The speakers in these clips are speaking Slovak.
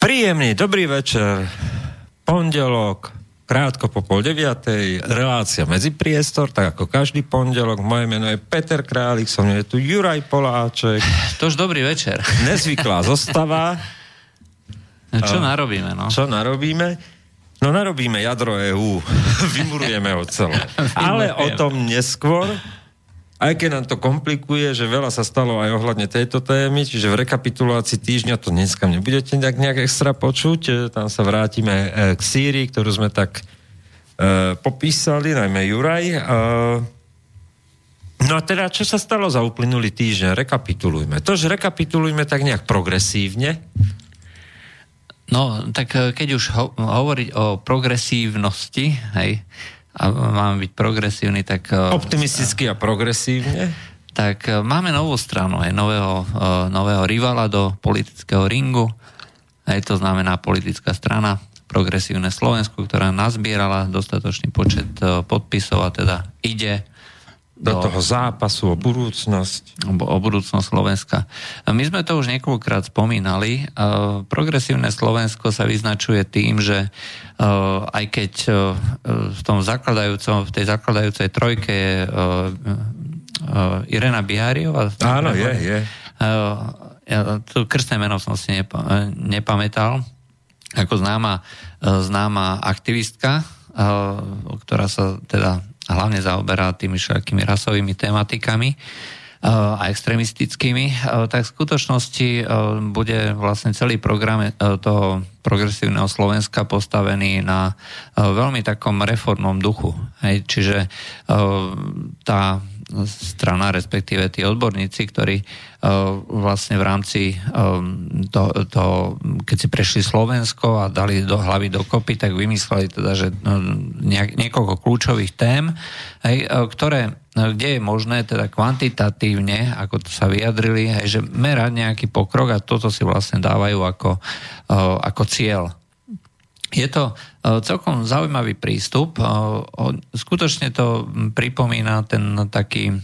Príjemný, dobrý večer. Pondelok, krátko po pol deviatej, relácia medzi priestor, tak ako každý pondelok. Moje meno je Peter Králik, som je tu Juraj Poláček. Tož dobrý večer. Nezvyklá zostava. Čo narobíme, no? Čo narobíme? No narobíme jadro EU. Vymurujeme ho celé. Ale o tom neskôr aj keď nám to komplikuje, že veľa sa stalo aj ohľadne tejto témy, čiže v rekapitulácii týždňa to dneska nebudete nejak, nejak extra počuť, e, tam sa vrátime e, k Sýrii, ktorú sme tak e, popísali, najmä Juraj. E, no a teda, čo sa stalo za uplynulý týždeň? Rekapitulujme. To, že rekapitulujme tak nejak progresívne. No, tak e, keď už ho- hovoriť o progresívnosti, hej, a máme byť progresívny, tak... E, Optimisticky a progresívne? Tak e, máme novú stranu, aj nového, e, nového rivala do politického ringu. Aj to znamená politická strana Progresívne Slovensko, ktorá nazbierala dostatočný počet podpisov a teda ide do, do toho zápasu o budúcnosť. O, o budúcnosť Slovenska. My sme to už niekoľkokrát spomínali. Progresívne Slovensko sa vyznačuje tým, že Eh, aj keď eh, v tom zakladajúcom, v tej zakladajúcej trojke je Irena Biháriová. Áno, je, je. Ja, to krstné meno som si nepa, nepamätal. Ako známa, známa aktivistka, ktorá sa teda hlavne zaoberá tými všetkými rasovými tematikami a extremistickými, tak v skutočnosti bude vlastne celý program toho progresívneho Slovenska postavený na veľmi takom reformnom duchu. Čiže tá strana, respektíve tí odborníci, ktorí vlastne v rámci to, to, keď si prešli Slovensko a dali do hlavy dokopy, tak vymysleli teda, že no, niekoľko kľúčových tém, hej, ktoré kde je možné teda kvantitatívne, ako to sa vyjadrili, hej, že merať nejaký pokrok a toto si vlastne dávajú ako, ako cieľ. Je to celkom zaujímavý prístup. Skutočne to pripomína ten taký,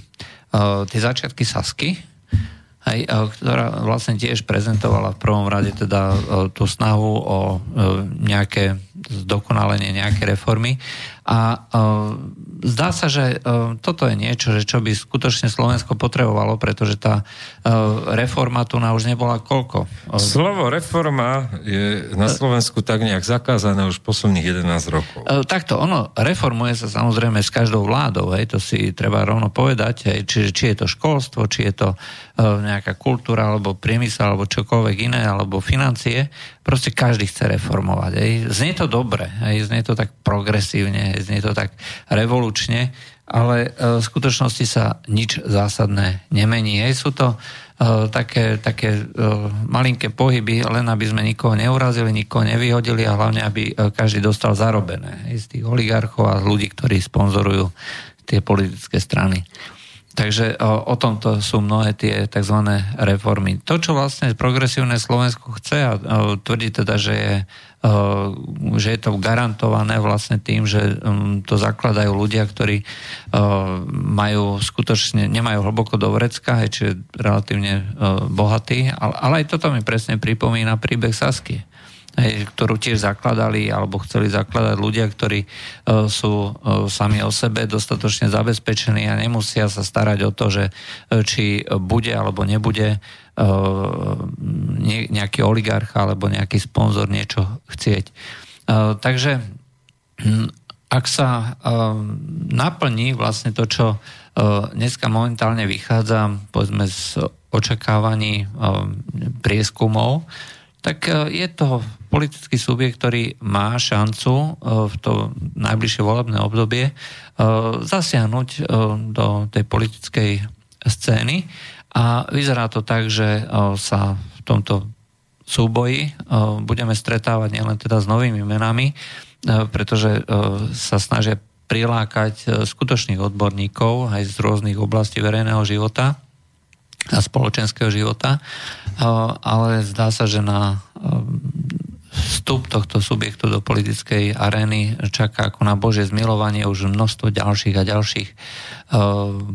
tie začiatky Sasky, hej, ktorá vlastne tiež prezentovala v prvom rade teda tú snahu o nejaké zdokonalenie, nejaké reformy. A zdá sa, že toto je niečo, že čo by skutočne Slovensko potrebovalo, pretože tá reforma tu na už nebola koľko? Slovo reforma je na Slovensku tak nejak zakázané už posledných 11 rokov. Takto, ono reformuje sa samozrejme s každou vládou, hej, to si treba rovno povedať, hej, či, či je to školstvo, či je to nejaká kultúra, alebo priemysel, alebo čokoľvek iné, alebo financie, proste každý chce reformovať. Hej. Znie to dobre, hej, znie to tak progresívne, hej, znie to tak revolučne, ale e, v skutočnosti sa nič zásadné nemení. Hej. Sú to e, také, také e, malinké pohyby, len aby sme nikoho neurazili, nikoho nevyhodili a hlavne, aby každý dostal zarobené hej, z tých oligarchov a ľudí, ktorí sponzorujú tie politické strany. Takže o, o tomto sú mnohé tie tzv. reformy. To, čo vlastne progresívne Slovensko chce a o, tvrdí teda, že je, o, že je to garantované vlastne tým, že um, to zakladajú ľudia, ktorí o, majú skutočne, nemajú hlboko do vrecka, hej, čiže relatívne o, bohatí, ale, ale aj toto mi presne pripomína príbeh Sasky hej, ktorú tiež zakladali alebo chceli zakladať ľudia, ktorí uh, sú uh, sami o sebe dostatočne zabezpečení a nemusia sa starať o to, že uh, či bude alebo nebude ne, nejaký oligarcha alebo nejaký sponzor niečo chcieť. Takže ak sa naplní vlastne to, čo dneska momentálne vychádza povedzme z očakávaní prieskumov, tak je to politický subjekt, ktorý má šancu e, v to najbližšie volebné obdobie e, zasiahnuť e, do tej politickej scény. A vyzerá to tak, že sa v tomto súboji budeme stretávať nielen teda s novými menami, pretože sa snažia prilákať skutočných odborníkov aj z rôznych oblastí verejného života a spoločenského života, ale zdá sa, že na vstup tohto subjektu do politickej arény čaká ako na Bože zmilovanie už množstvo ďalších a ďalších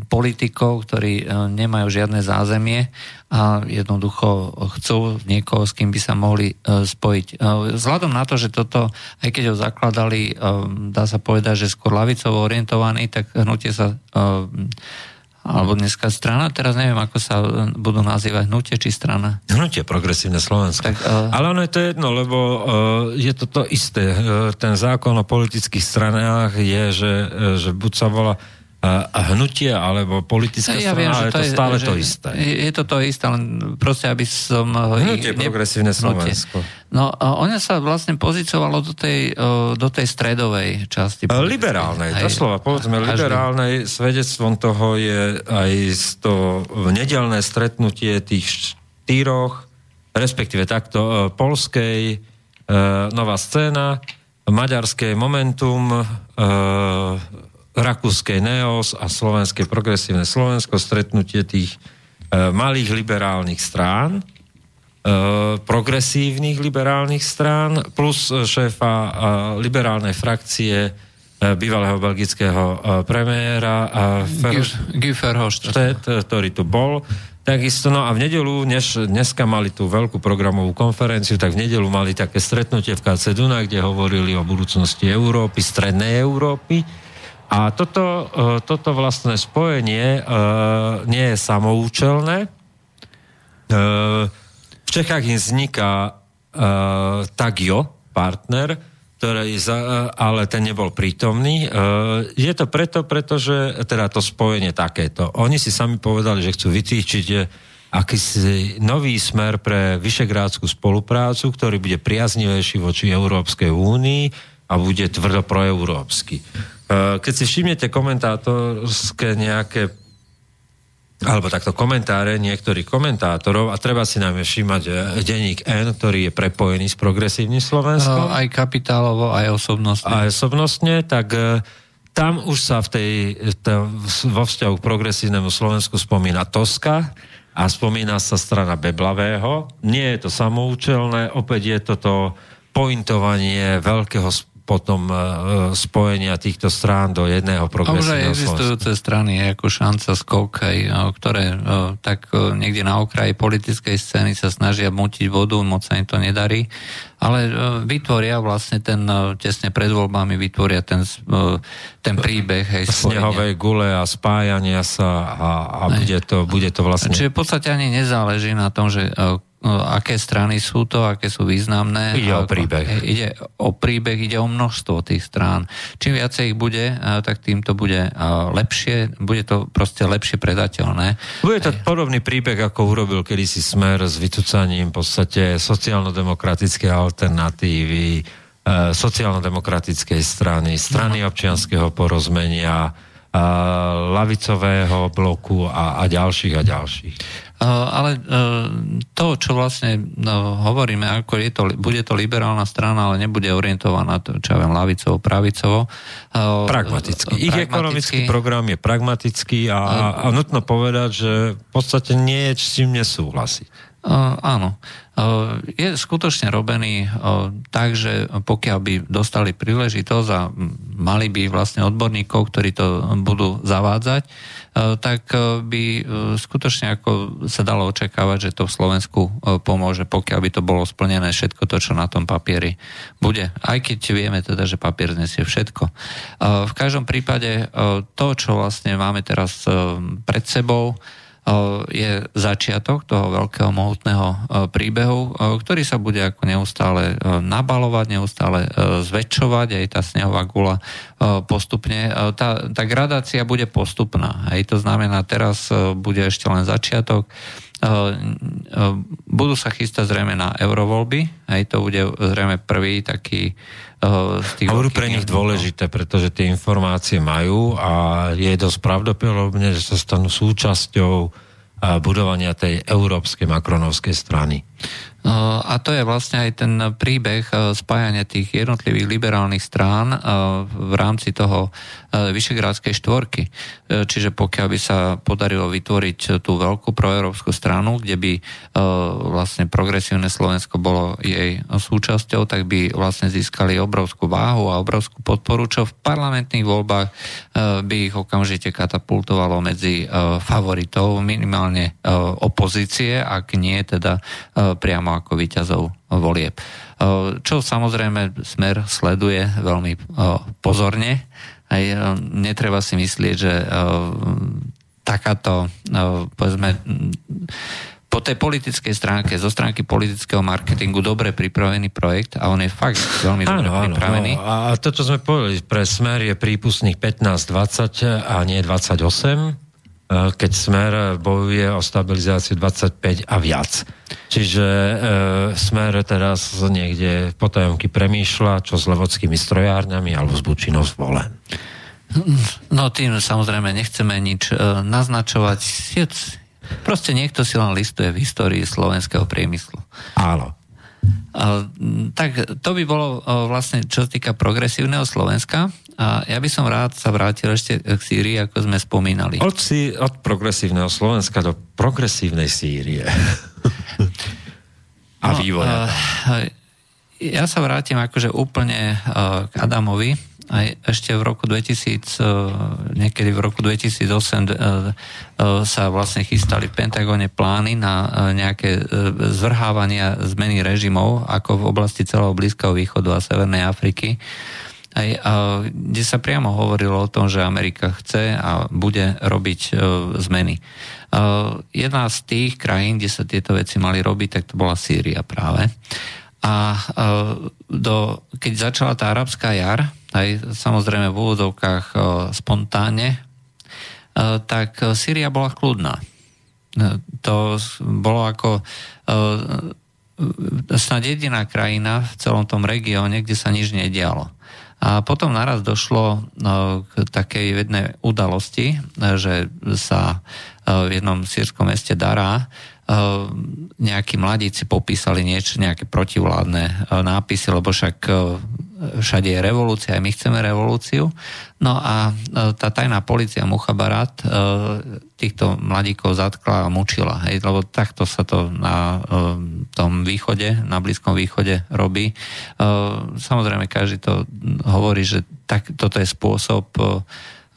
politikov, ktorí nemajú žiadne zázemie a jednoducho chcú niekoho, s kým by sa mohli spojiť. Vzhľadom na to, že toto, aj keď ho zakladali, dá sa povedať, že skôr lavicovo orientovaný, tak hnutie sa alebo dneska strana, teraz neviem, ako sa budú nazývať, hnutie či strana? Hnutie progresívne Slovensko. Tak, uh... Ale ono je to jedno, lebo uh, je to to isté. Uh, ten zákon o politických stranách je, že, uh, že buď sa volá hnutie alebo politická ja strana, viem, ale je to stále že, to isté. Je to to isté, len proste, aby som... Hnutie ne, progresívne Slovensko. No, ona sa vlastne pozicovalo do tej, do tej stredovej časti. Liberálnej, aj, doslova, povedzme, každý. liberálnej. Svedectvom toho je aj to nedelné stretnutie tých štyroch, respektíve takto, polskej, nová scéna, maďarskej Momentum, rakúskej NEOS a slovenské progresívne Slovensko, stretnutie tých e, malých liberálnych strán, e, progresívnych liberálnych strán, plus šéfa e, liberálnej frakcie e, bývalého belgického e, premiéra Guy Verhofstadt, ktorý tu bol. Takisto, no a v nedelu, než dneska mali tú veľkú programovú konferenciu, tak v nedelu mali také stretnutie v KC Duna, kde hovorili o budúcnosti Európy, strednej Európy a toto, e, toto vlastné spojenie e, nie je samoučelné. E, v Čechách im vzniká Tagio, partner, ktorý za, ale ten nebol prítomný. Je to preto, pretože teda to spojenie takéto. Oni si sami povedali, že chcú vytýčiť akýsi nový smer pre vyšegrádskú spoluprácu, ktorý bude priaznivejší voči Európskej únii a bude tvrdo proeurópsky. Eh, keď si všimnete komentátorské nejaké alebo takto komentáre niektorých komentátorov a treba si najmä všímať eh, denník N, ktorý je prepojený s progresívnym Slovenskom. Uh, aj kapitálovo, aj osobnostne. Aj osobnostne, tak tam už sa v tej, tam, vo vzťahu k progresívnemu Slovensku spomína Toska a spomína sa strana Beblavého. Nie je to samoučelné, opäť je toto pointovanie veľkého potom e, spojenia týchto strán do jedného progresívneho A už aj existujúce strany, ako šanca skok, aj, e, ktoré e, tak niekde na okraji politickej scény sa snažia mutiť vodu, moc sa im to nedarí, ale vytvoria vlastne ten, tesne pred voľbami vytvoria ten, ten príbeh. Hej, Snehovej gule a spájania sa a, a bude, to, bude to vlastne... Čiže v podstate ani nezáleží na tom, že aké strany sú to, aké sú významné. Ide o príbeh. Ide o príbeh, ide o množstvo tých strán. Čím viacej ich bude, tak tým to bude lepšie, bude to proste lepšie predateľné. Bude to podobný príbeh, ako urobil kedysi Smer s vytúcaním v podstate sociálno-demokratické alternatívy, e, sociálno-demokratickej strany, strany no. občianského porozmenia, lavicového bloku a, a ďalších a ďalších. Ale to, čo vlastne no, hovoríme, ako je to, bude to liberálna strana, ale nebude orientovaná, to, čo ja viem, lavicovo, pravicovo. Pragmatický. Ich pragmatický. ekonomický program je pragmatický a, a nutno povedať, že v podstate nie je s tým nesúhlasiť. Áno. Je skutočne robený tak, že pokiaľ by dostali príležitosť a mali by vlastne odborníkov, ktorí to budú zavádzať, tak by skutočne ako sa dalo očakávať, že to v Slovensku pomôže, pokiaľ by to bolo splnené všetko to, čo na tom papieri bude. Aj keď vieme teda, že papier znesie všetko. V každom prípade to, čo vlastne máme teraz pred sebou, je začiatok toho veľkého mohutného príbehu, ktorý sa bude ako neustále nabalovať, neustále zväčšovať, aj tá snehová gula postupne. Tá, tá gradácia bude postupná. Aj to znamená, teraz bude ešte len začiatok. Budú sa chystať zrejme na eurovoľby, aj to bude zrejme prvý taký z tých a budú pre nich dôležité, pretože tie informácie majú a je dosť pravdepodobne, že sa stanú súčasťou budovania tej európskej makronovskej strany. A to je vlastne aj ten príbeh spájania tých jednotlivých liberálnych strán v rámci toho Vyšegrádskej štvorky. Čiže pokiaľ by sa podarilo vytvoriť tú veľkú proeurópsku stranu, kde by vlastne progresívne Slovensko bolo jej súčasťou, tak by vlastne získali obrovskú váhu a obrovskú podporu, čo v parlamentných voľbách by ich okamžite katapultovalo medzi favoritov minimálne opozície, ak nie teda priamo ako víťazov volieb. E, čo samozrejme Smer sleduje veľmi e, pozorne. Aj e, netreba si myslieť, že takáto, povedzme, po tej politickej stránke, zo stránky politického marketingu dobre pripravený projekt a on je fakt veľmi dobre áno, pripravený. Áno. A to, čo sme povedali, pre Smer je prípustných 15-20 a nie 28 Eh, keď Smer bojuje o stabilizáciu 25 a viac. Čiže e, Smer teraz niekde potajomky premýšľa, čo s levodskými strojárňami alebo s Bučinou zvolen. No tým samozrejme nechceme nič e, naznačovať. Proste niekto si len listuje v histórii slovenského priemyslu. Áno. Tak to by bolo vlastne, čo sa týka progresívneho Slovenska. A ja by som rád sa vrátil ešte k Sýrii, ako sme spomínali. Od, sí, od progresívneho Slovenska do progresívnej Sýrie. a no, vývoja. Uh, ja sa vrátim akože úplne uh, k Adamovi. Aj ešte v roku 2000, uh, niekedy v roku 2008 uh, uh, sa vlastne chystali v Pentagone plány na nejaké zvrhávania zmeny režimov, ako v oblasti celého Blízkeho východu a Severnej Afriky. Aj, a, kde sa priamo hovorilo o tom, že Amerika chce a bude robiť e, zmeny. E, jedna z tých krajín, kde sa tieto veci mali robiť, tak to bola Sýria práve. A e, do, keď začala tá arabská jar, aj samozrejme v úvodovkách e, spontánne, e, tak Sýria bola kľudná. To bolo ako snad jediná krajina v celom tom regióne, kde sa nič nedialo. A potom naraz došlo no, k takej jednej udalosti, že sa e, v jednom sírskom meste Dara e, nejakí mladíci popísali niečo, nejaké protivládne e, nápisy, lebo však všade je revolúcia, aj my chceme revolúciu. No a tá tajná policia Muchabarat týchto mladíkov zatkla a mučila, hej, lebo takto sa to na tom východe, na Blízkom východe robí. Samozrejme, každý to hovorí, že tak, toto je spôsob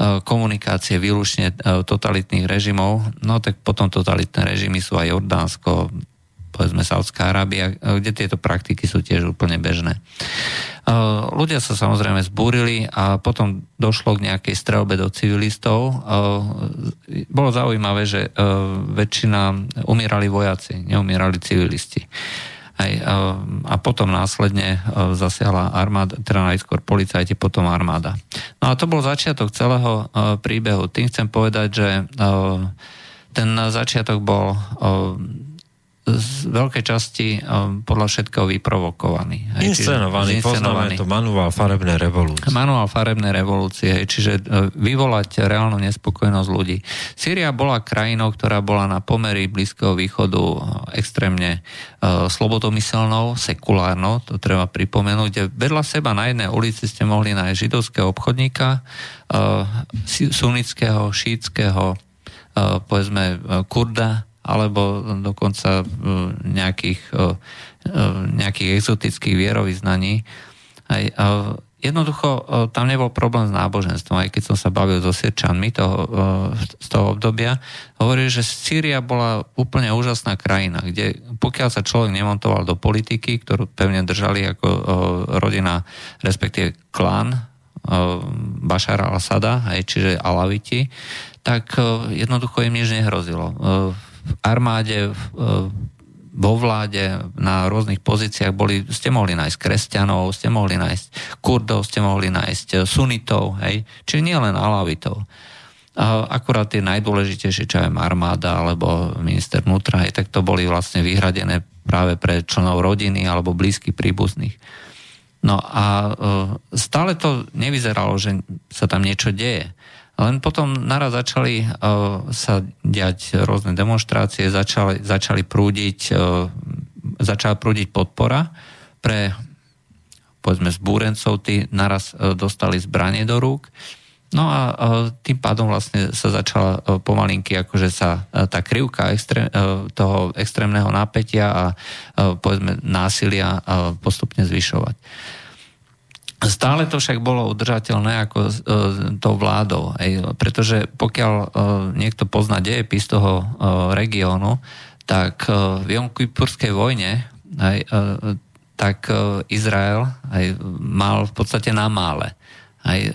komunikácie výlučne totalitných režimov, no tak potom totalitné režimy sú aj Jordánsko, povedzme Saudská Arábia, kde tieto praktiky sú tiež úplne bežné. Ľudia sa samozrejme zbúrili a potom došlo k nejakej strelbe do civilistov. Bolo zaujímavé, že väčšina umierali vojaci, neumierali civilisti. Aj, a potom následne zasiahla armáda, teda najskôr policajti, potom armáda. No a to bol začiatok celého príbehu. Tým chcem povedať, že ten začiatok bol z veľkej časti um, podľa všetkého vyprovokovaný. Hej, inscenovaný, čiže, poznáme to manuál farebnej revolúcie. Manuál farebnej revolúcie, hej, čiže uh, vyvolať reálnu nespokojnosť ľudí. Sýria bola krajinou, ktorá bola na pomery Blízkeho východu uh, extrémne uh, slobodomyselnou, sekulárnou, to treba pripomenúť, kde vedľa seba na jednej ulici ste mohli nájsť židovského obchodníka, uh, sunnického, šítskeho, uh, povedzme uh, kurda, alebo dokonca e, nejakých, e, e, nejakých exotických vierovýznaní. Aj, jednoducho tam nebol problém s náboženstvom, aj keď som sa bavil so Sirčanmi toho, z toho obdobia. Hovorí, že Sýria bola úplne úžasná krajina, kde pokiaľ sa človek nemontoval do politiky, ktorú pevne držali ako rodina, respektíve klán Bašara al-Sada, čiže Alaviti, tak jednoducho im nič nehrozilo armáde, v, vo vláde, na rôznych pozíciách boli, ste mohli nájsť kresťanov, ste mohli nájsť kurdov, ste mohli nájsť sunitov, hej, čiže nie len alavitov. A akurát tie najdôležitejšie, čo aj armáda alebo minister vnútra, hej, tak to boli vlastne vyhradené práve pre členov rodiny alebo blízkych príbuzných. No a e, stále to nevyzeralo, že sa tam niečo deje. Len potom naraz začali uh, sa diať rôzne demonstrácie, začali, začali prúdiť uh, začala prúdiť podpora pre povedzme zbúrencov, tí naraz dostali zbranie do rúk. No a tým pádom vlastne sa začala pomalinky akože sa tá krivka extrém, toho extrémneho napätia a povedzme násilia postupne zvyšovať. Stále to však bolo udržateľné ako e, tou vládou, ej, pretože pokiaľ e, niekto pozná dejepis toho e, regiónu, tak e, v Jom Kipurskej vojne aj, e, tak e, Izrael aj, mal v podstate na mále. Aj, e,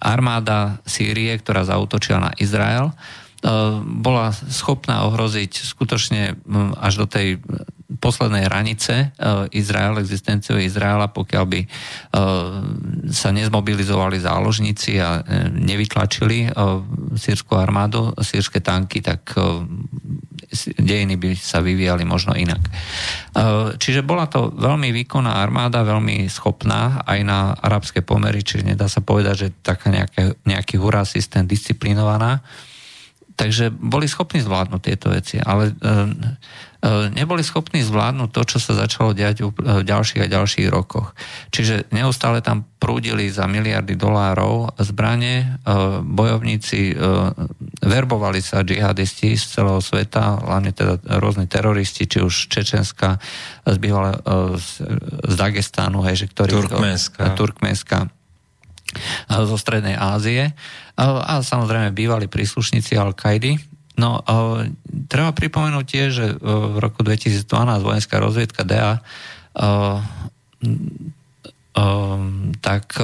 armáda Sýrie, ktorá zautočila na Izrael, e, bola schopná ohroziť skutočne až do tej poslednej hranice uh, Izrael, existenciu Izraela, pokiaľ by uh, sa nezmobilizovali záložníci a uh, nevytlačili sírskú armádu, sírske tanky, tak dejiny by sa vyvíjali možno inak. Čiže bola to veľmi výkonná armáda, veľmi schopná aj na arabské pomery, čiže nedá sa povedať, že taká nejaká, nejaký hurá systém disciplinovaná. Takže boli schopní zvládnuť tieto veci, ale uh, E, neboli schopní zvládnuť to, čo sa začalo diať v ďalších a ďalších rokoch. Čiže neustále tam prúdili za miliardy dolárov zbranie, e, bojovníci, e, verbovali sa džihadisti z celého sveta, hlavne teda rôzni teroristi, či už Čečenska, z, bývalé, z Dagestánu, hej, že ktorý... Turkmenska. Turkmenska zo Strednej Ázie a samozrejme bývali príslušníci Al-Kaidy, No, treba pripomenúť tiež, že uh, v roku 2012 vojenská rozviedka DA uh, um, tak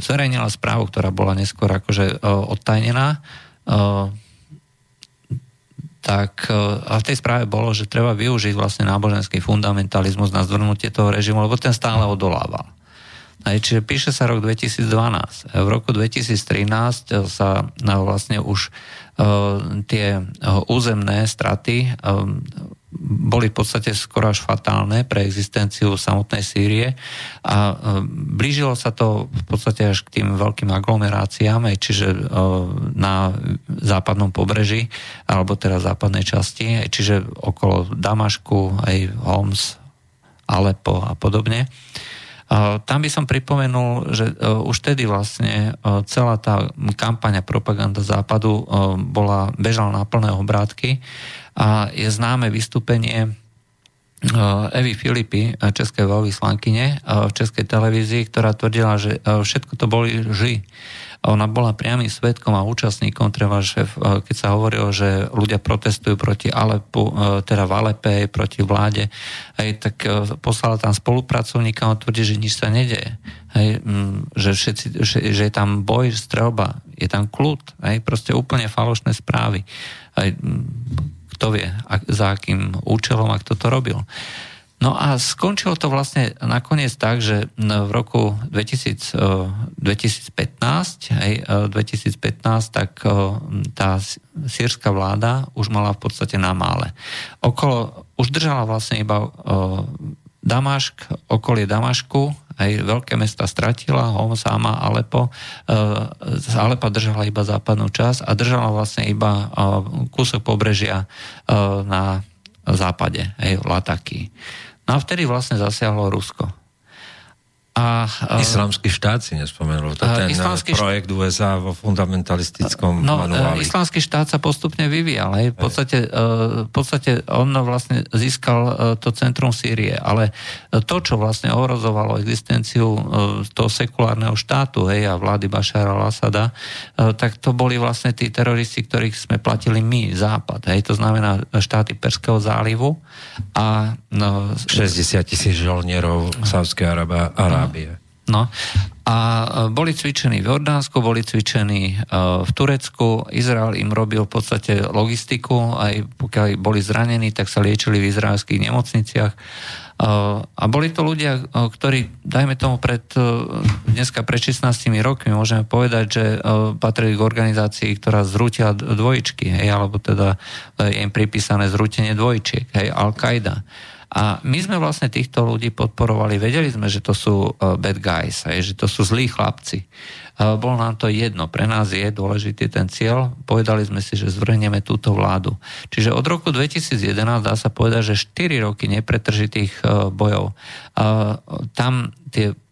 zverejnila správu, ktorá bola neskôr akože odtajnená. Tak a v tej správe bolo, že treba využiť vlastne náboženský fundamentalizmus na zvrnutie toho režimu, lebo ten stále odolával. Čiže píše sa rok 2012. V roku 2013 sa no, vlastne už Eh, tie eh, územné straty eh, boli v podstate skoro až fatálne pre existenciu samotnej Sýrie a blížilo sa to v podstate až k tým veľkým aglomeráciám, čiže na západnom pobreží, alebo teda západnej časti, čiže okolo Damašku, aj Homs, Alepo a podobne. Tam by som pripomenul, že e, už tedy vlastne e, celá tá kampaňa propaganda západu e, bola, bežala na plné obrátky a je známe vystúpenie Evy Filipy, českej veľvyslankyne v českej televízii, ktorá tvrdila, že všetko to boli lži ona bola priamým svetkom a účastníkom, treba, že keď sa hovorilo, že ľudia protestujú proti Alepu, e, teda v Alepe, proti vláde, aj tak e, poslala tam spolupracovníka a tvrdí, že nič sa nedeje. Hej, že, všetci, že, že je tam boj, strelba, je tam kľud, hej, proste úplne falošné správy. Hej, kto vie, za akým účelom a kto to robil. No a skončilo to vlastne nakoniec tak, že v roku 2000, 2015, hej, 2015 tak tá sírska vláda už mala v podstate na mále. Okolo, už držala vlastne iba Damašk, okolie Damašku, aj veľké mesta stratila, Sama, Alepo. Z Alepa držala iba západnú časť a držala vlastne iba kúsok pobrežia na západe, aj Lataky. No a vtedy vlastne zasiahlo Rusko. A, uh, islamský štát si nespomenul, to ten islamský projekt USA vo fundamentalistickom no, manuáli. Islamský štát sa postupne vyvíjal. Hej. V, podstate, v podstate on vlastne získal to centrum Sýrie, ale to, čo vlastne ohrozovalo existenciu toho sekulárneho štátu hej, a vlády Bašara al-Assada, uh, tak to boli vlastne tí teroristi, ktorých sme platili my, Západ. Hej. To znamená štáty Perského zálivu a... No, 60 tisíc žolnierov Sávskej Arábie Arábie. No. A e, boli cvičení v Jordánsku, boli cvičení e, v Turecku, Izrael im robil v podstate logistiku, aj pokiaľ boli zranení, tak sa liečili v izraelských nemocniciach. E, a boli to ľudia, ktorí, dajme tomu pred, dneska pred 16 rokmi, môžeme povedať, že patrili k organizácii, ktorá zrútila dvojičky, hej, alebo teda je im pripísané zrútenie dvojčiek, hej, Al-Qaida. A my sme vlastne týchto ľudí podporovali, vedeli sme, že to sú bad guys, že to sú zlí chlapci. Bolo nám to jedno, pre nás je dôležitý ten cieľ, povedali sme si, že zvrhneme túto vládu. Čiže od roku 2011 dá sa povedať, že 4 roky nepretržitých bojov. Tam tie E,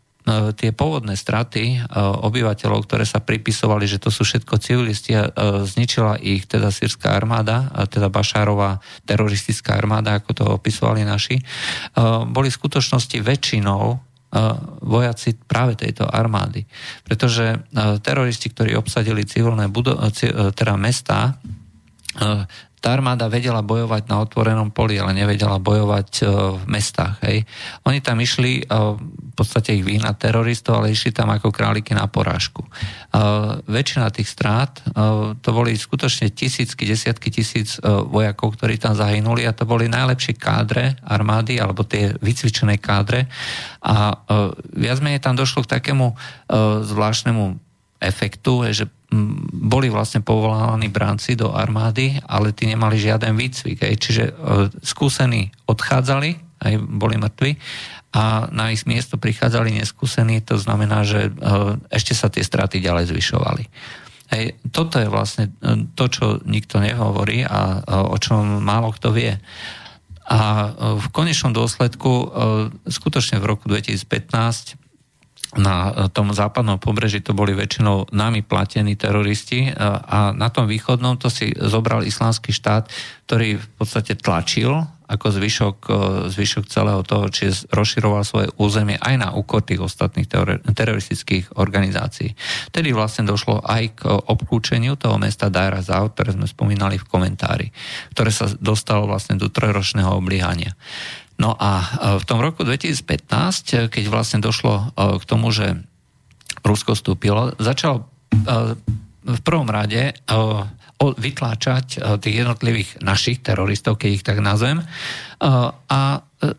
tie pôvodné straty e, obyvateľov, ktoré sa pripisovali, že to sú všetko civilisti e, zničila ich teda sírska armáda, teda Bašárová teroristická armáda, ako to opisovali naši, boli v skutočnosti väčšinou vojaci práve tejto armády. Pretože teroristi, ktorí obsadili civilné budo- teda mesta, tá armáda vedela bojovať na otvorenom poli, ale nevedela bojovať e, v mestách. Hej. Oni tam išli, e, v podstate ich vyhnať teroristov, ale išli tam ako králiky na porážku. Väčšina tých strát, to boli skutočne tisícky, desiatky tisíc vojakov, ktorí tam zahynuli a to boli najlepšie kádre armády, alebo tie vycvičené kádre. A viac menej tam došlo k takému zvláštnemu efektu, že boli vlastne povolávaní bránci do armády, ale tí nemali žiaden výcvik. Aj. Čiže e, skúsení odchádzali, aj boli mŕtvi a na ich miesto prichádzali neskúsení, to znamená, že e, ešte sa tie straty ďalej zvyšovali. Hej, toto je vlastne e, to, čo nikto nehovorí a o čom málo kto vie. A v konečnom dôsledku, skutočne v roku 2015 na tom západnom pobreží to boli väčšinou nami platení teroristi a na tom východnom to si zobral islamský štát, ktorý v podstate tlačil ako zvyšok, zvyšok celého toho, či rozširoval svoje územie aj na úkor tých ostatných teroristických organizácií. Tedy vlastne došlo aj k obklúčeniu toho mesta Daira Zau, ktoré sme spomínali v komentári, ktoré sa dostalo vlastne do trojročného obliehania. No a e, v tom roku 2015, keď vlastne došlo e, k tomu, že Rusko vstúpilo, začal e, v prvom rade vytláčať tých jednotlivých našich teroristov, keď ich tak nazvem. A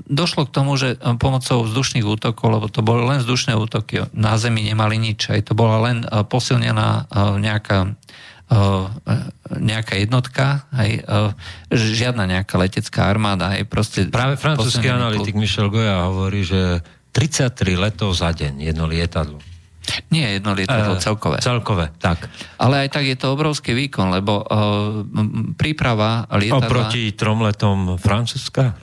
došlo k tomu, že pomocou vzdušných útokov, lebo to boli len vzdušné útoky, na Zemi nemali nič, aj to bola len posilnená nejaká nejaká jednotka, aj, žiadna nejaká letecká armáda. Aj proste Práve francúzsky analytik Michel Goya hovorí, že 33 letov za deň, jedno lietadlo. Nie jedno lietadlo, uh, celkové. Celkové, tak. Ale aj tak je to obrovský výkon, lebo uh, príprava lietadla... Oproti trom letom Francúzska?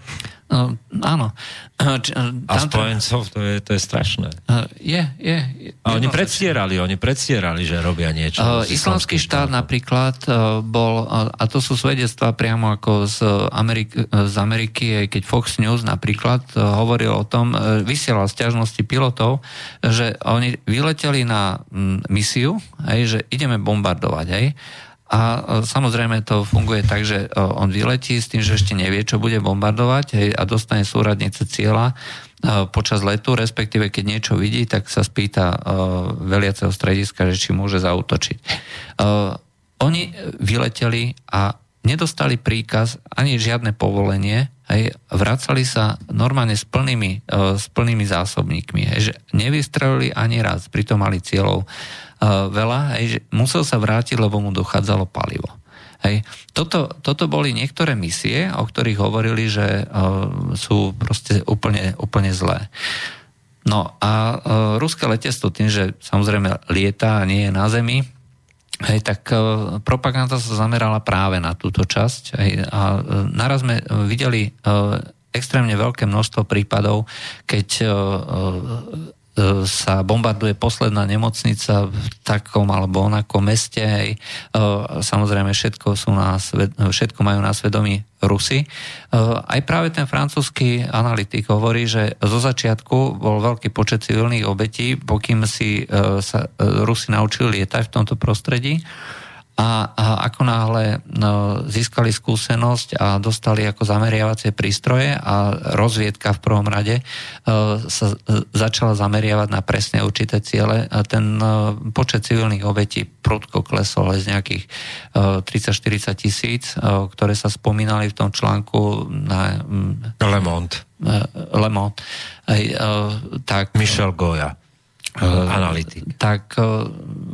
No, áno. Č, a spojencov, to je, to je strašné. Je, je. A oni predstierali, oni predstierali, že robia niečo. Uh, islamský štát napríklad uh, bol, uh, a to sú svedectvá priamo ako z, Amerik- z Ameriky, keď Fox News napríklad uh, hovoril o tom, uh, vysielal stiažnosti pilotov, že oni vyleteli na um, misiu, aj, že ideme bombardovať, aj, a e, samozrejme to funguje tak, že e, on vyletí s tým, že ešte nevie, čo bude bombardovať hej, a dostane súradnice cieľa e, počas letu, respektíve keď niečo vidí, tak sa spýta veliaceho strediska, že či môže zautočiť. Oni vyleteli a nedostali príkaz ani žiadne povolenie, hej, vracali sa normálne s plnými, s plnými zásobníkmi, hej, že nevystrelili ani raz, pritom mali cieľov veľa, hej, že musel sa vrátiť, lebo mu dochádzalo palivo. Hej. Toto, toto boli niektoré misie, o ktorých hovorili, že uh, sú proste úplne, úplne zlé. No a uh, ruské letectvo tým, že samozrejme lieta a nie je na zemi, hej, tak uh, propaganda sa zamerala práve na túto časť. Hej, a uh, naraz sme videli uh, extrémne veľké množstvo prípadov, keď uh, sa bombarduje posledná nemocnica v takom alebo onakom meste. Hej. E, samozrejme, všetko, sú na všetko majú na svedomí Rusy. E, aj práve ten francúzsky analytik hovorí, že zo začiatku bol veľký počet civilných obetí, pokým si sa Rusi naučili lietať v tomto prostredí a, a ako náhle no, získali skúsenosť a dostali ako zameriavacie prístroje a rozviedka v prvom rade uh, sa začala zameriavať na presne určité ciele a ten uh, počet civilných obetí prudko klesol z nejakých uh, 30-40 tisíc, uh, ktoré sa spomínali v tom článku na um, Le Monde. Le Monde. Tak, Michel Goya. Analytik. Tak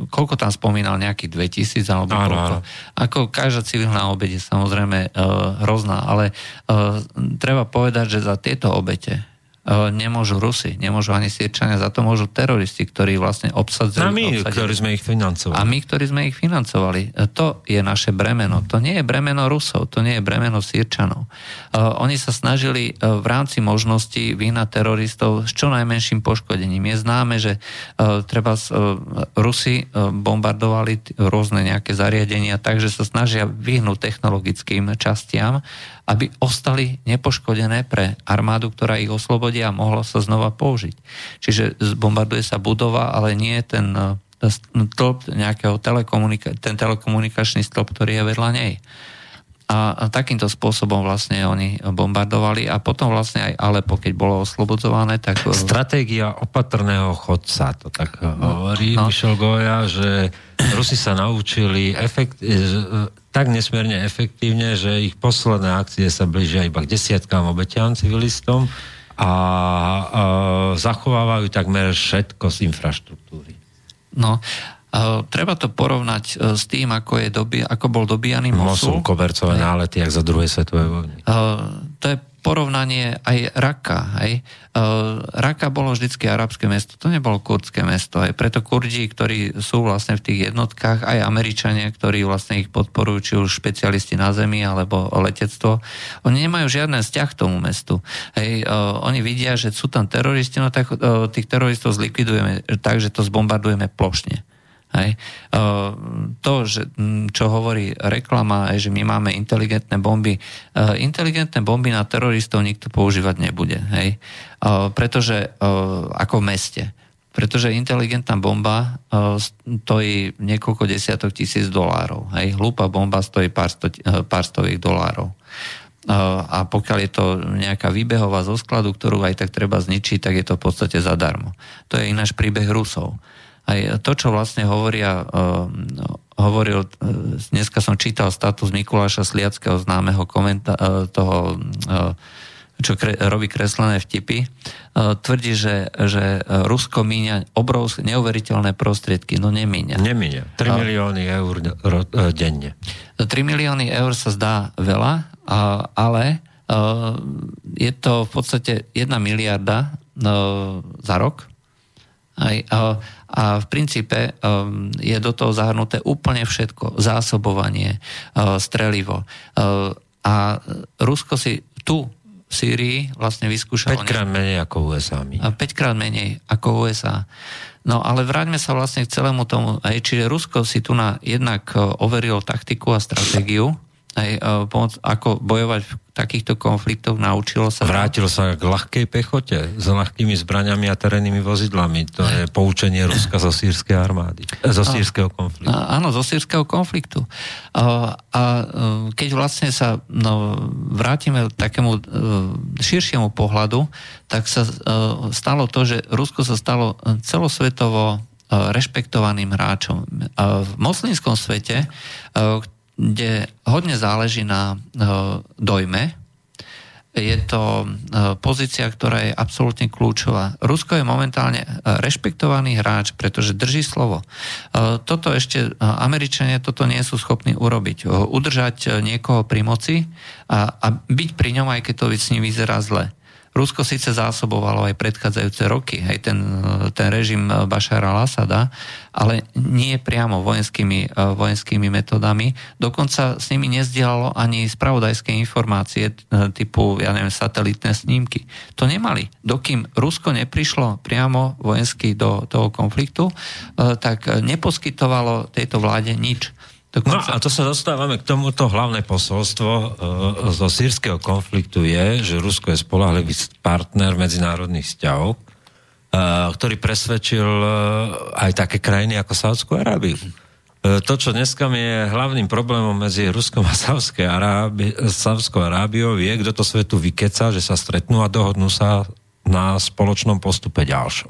koľko tam spomínal, nejakých 2000 alebo áno, koľko? Áno. Ako každá civilná obete je samozrejme hrozná, ale treba povedať, že za tieto obete nemôžu Rusy, nemôžu ani Sýrčania, za to môžu teroristi, ktorí vlastne obsadzujú. A my, obsadili. ktorí sme ich financovali. A my, ktorí sme ich financovali. E, to je naše bremeno. To nie je bremeno Rusov, to nie je bremeno Sýrčanov. Uh, oni sa snažili uh, v rámci možností vyhnať teroristov s čo najmenším poškodením. Je známe, že uh, treba Rusi bombardovali t- rôzne nejaké zariadenia, takže sa snažia vyhnúť technologickým častiam aby ostali nepoškodené pre armádu, ktorá ich oslobodí a mohlo sa znova použiť. Čiže zbombarduje sa budova, ale nie ten e, stĺp nejakého telekomunika- ten telekomunikačný stĺp, ktorý je vedľa nej. A, takýmto spôsobom vlastne oni bombardovali a potom vlastne aj Alepo, keď bolo oslobodzované, tak... E, Stratégia opatrného chodca, to tak no, hovorí no. Michel Goya, že Rusi sa naučili efekt, e, tak nesmierne efektívne, že ich posledné akcie sa blížia iba k desiatkám obetiam civilistom a, a zachovávajú takmer všetko z infraštruktúry. No, a treba to porovnať e, s tým, ako, je dobi, ako bol dobíjaný Mosul. Mosul, kobercové nálety, jak za druhej svetovej vojny. to je porovnanie aj Raka. Hej. Uh, Raka bolo vždycky arabské mesto, to nebolo kurdské mesto. Aj preto Kurdi, ktorí sú vlastne v tých jednotkách, aj Američania, ktorí vlastne ich podporujú, či už špecialisti na zemi alebo letectvo, oni nemajú žiadny vzťah k tomu mestu. Hej. Uh, oni vidia, že sú tam teroristi, no tak uh, tých teroristov zlikvidujeme tak, že to zbombardujeme plošne. Hej. To, že, čo hovorí reklama, že my máme inteligentné bomby, inteligentné bomby na teroristov nikto používať nebude. Hej. Pretože, ako v meste, pretože inteligentná bomba stojí niekoľko desiatok tisíc dolárov. Hej. Hlúpa bomba stojí pár, sto, pár stoviek dolárov. A pokiaľ je to nejaká výbehová zo skladu, ktorú aj tak treba zničiť, tak je to v podstate zadarmo. To je ináš príbeh Rusov aj to, čo vlastne hovoria, uh, hovoril, uh, dneska som čítal status Mikuláša Sliackého, známeho komenta- uh, toho, čo kre- robí kreslené vtipy, tvrdí, že, že Rusko míňa obrovské, neuveriteľné prostriedky. No nemíňa. Nemíňa. 3 milióny eur ro- denne. 3 milióny eur sa zdá veľa, ale je to v podstate 1 miliarda za rok. Aj, uh, a v princípe um, je do toho zahrnuté úplne všetko. Zásobovanie, uh, strelivo. Uh, a Rusko si tu v Sýrii vlastne vyskúšalo... 5 krát menej ako USA. A 5 krát menej ako USA. No ale vráťme sa vlastne k celému tomu. Aj, čiže Rusko si tu na jednak uh, overilo taktiku a stratégiu, aj, pomoc, ako bojovať v takýchto konfliktoch, naučilo sa... Vrátilo sa k ľahkej pechote s ľahkými zbraniami a terénnymi vozidlami. To je poučenie Ruska zo sírskej armády. Zo sírskeho konfliktu. Áno, zo sírskeho konfliktu. A, a e, keď vlastne sa no, vrátime k takému e, širšiemu pohľadu, tak sa e, stalo to, že Rusko sa stalo celosvetovo rešpektovaným hráčom. V moslimskom svete, kde hodne záleží na uh, dojme. Je to uh, pozícia, ktorá je absolútne kľúčová. Rusko je momentálne uh, rešpektovaný hráč, pretože drží slovo. Toto ešte Američania toto nie sú schopní urobiť. Udržať niekoho pri moci a, a byť pri ňom, aj keď to s ním vyzerá zle. Rusko síce zásobovalo aj predchádzajúce roky, aj ten, ten režim Bašara al-Assada, ale nie priamo vojenskými, vojenskými metodami. Dokonca s nimi nezdielalo ani spravodajské informácie e, typu, ja neviem, satelitné snímky. To nemali. Dokým Rusko neprišlo priamo vojensky do toho konfliktu, tak neposkytovalo tejto vláde nič. Dokonca... No a to sa dostávame k tomuto hlavné posolstvo e, zo sírskeho konfliktu je, že Rusko je spolahlivý partner medzinárodných vzťahov, e, ktorý presvedčil e, aj také krajiny ako Sáudskú Arábiu. E, to, čo dneska je hlavným problémom medzi Ruskom a Sávskou Arábiou, je, kto to svetu vykeca, že sa stretnú a dohodnú sa na spoločnom postupe ďalšom.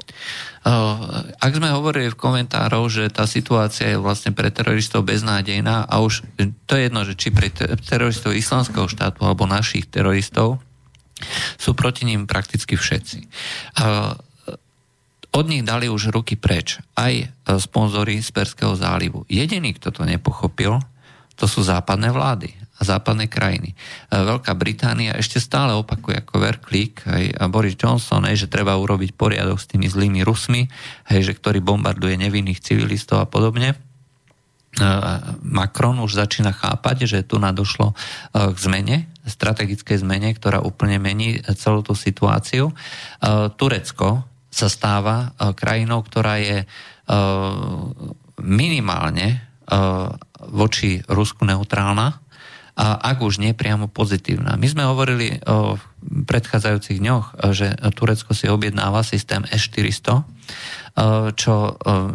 Ak sme hovorili v komentároch, že tá situácia je vlastne pre teroristov beznádejná a už to je jedno, že či pre teroristov islamského štátu alebo našich teroristov, sú proti ním prakticky všetci. od nich dali už ruky preč aj sponzory z Perského zálivu. Jediný, kto to nepochopil, to sú západné vlády západné krajiny. Veľká Británia ešte stále opakuje ako verklík hej, a Boris Johnson, hej, že treba urobiť poriadok s tými zlými Rusmi, hej, že ktorý bombarduje nevinných civilistov a podobne. Macron už začína chápať, že tu nadošlo k zmene, strategickej zmene, ktorá úplne mení celú tú situáciu. Turecko sa stáva krajinou, ktorá je minimálne voči Rusku neutrálna, ak už nie priamo pozitívna. My sme hovorili o predchádzajúcich dňoch, že Turecko si objednáva systém S-400, čo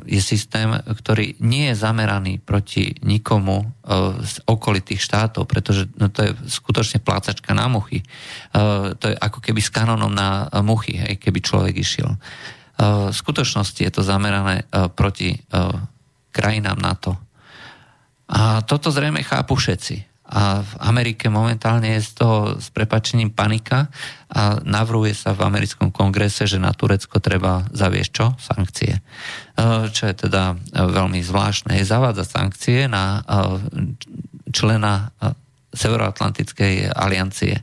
je systém, ktorý nie je zameraný proti nikomu z okolitých štátov, pretože no, to je skutočne plácačka na muchy. To je ako keby s kanonom na muchy, hej, keby človek išiel. V skutočnosti je to zamerané proti krajinám NATO. A toto zrejme chápu všetci. A v Amerike momentálne je z toho s prepačením panika a navrhuje sa v americkom kongrese, že na Turecko treba zaviesť čo? Sankcie. E, čo je teda veľmi zvláštne. Je zavádzať sankcie na e, člena e, Severoatlantickej aliancie.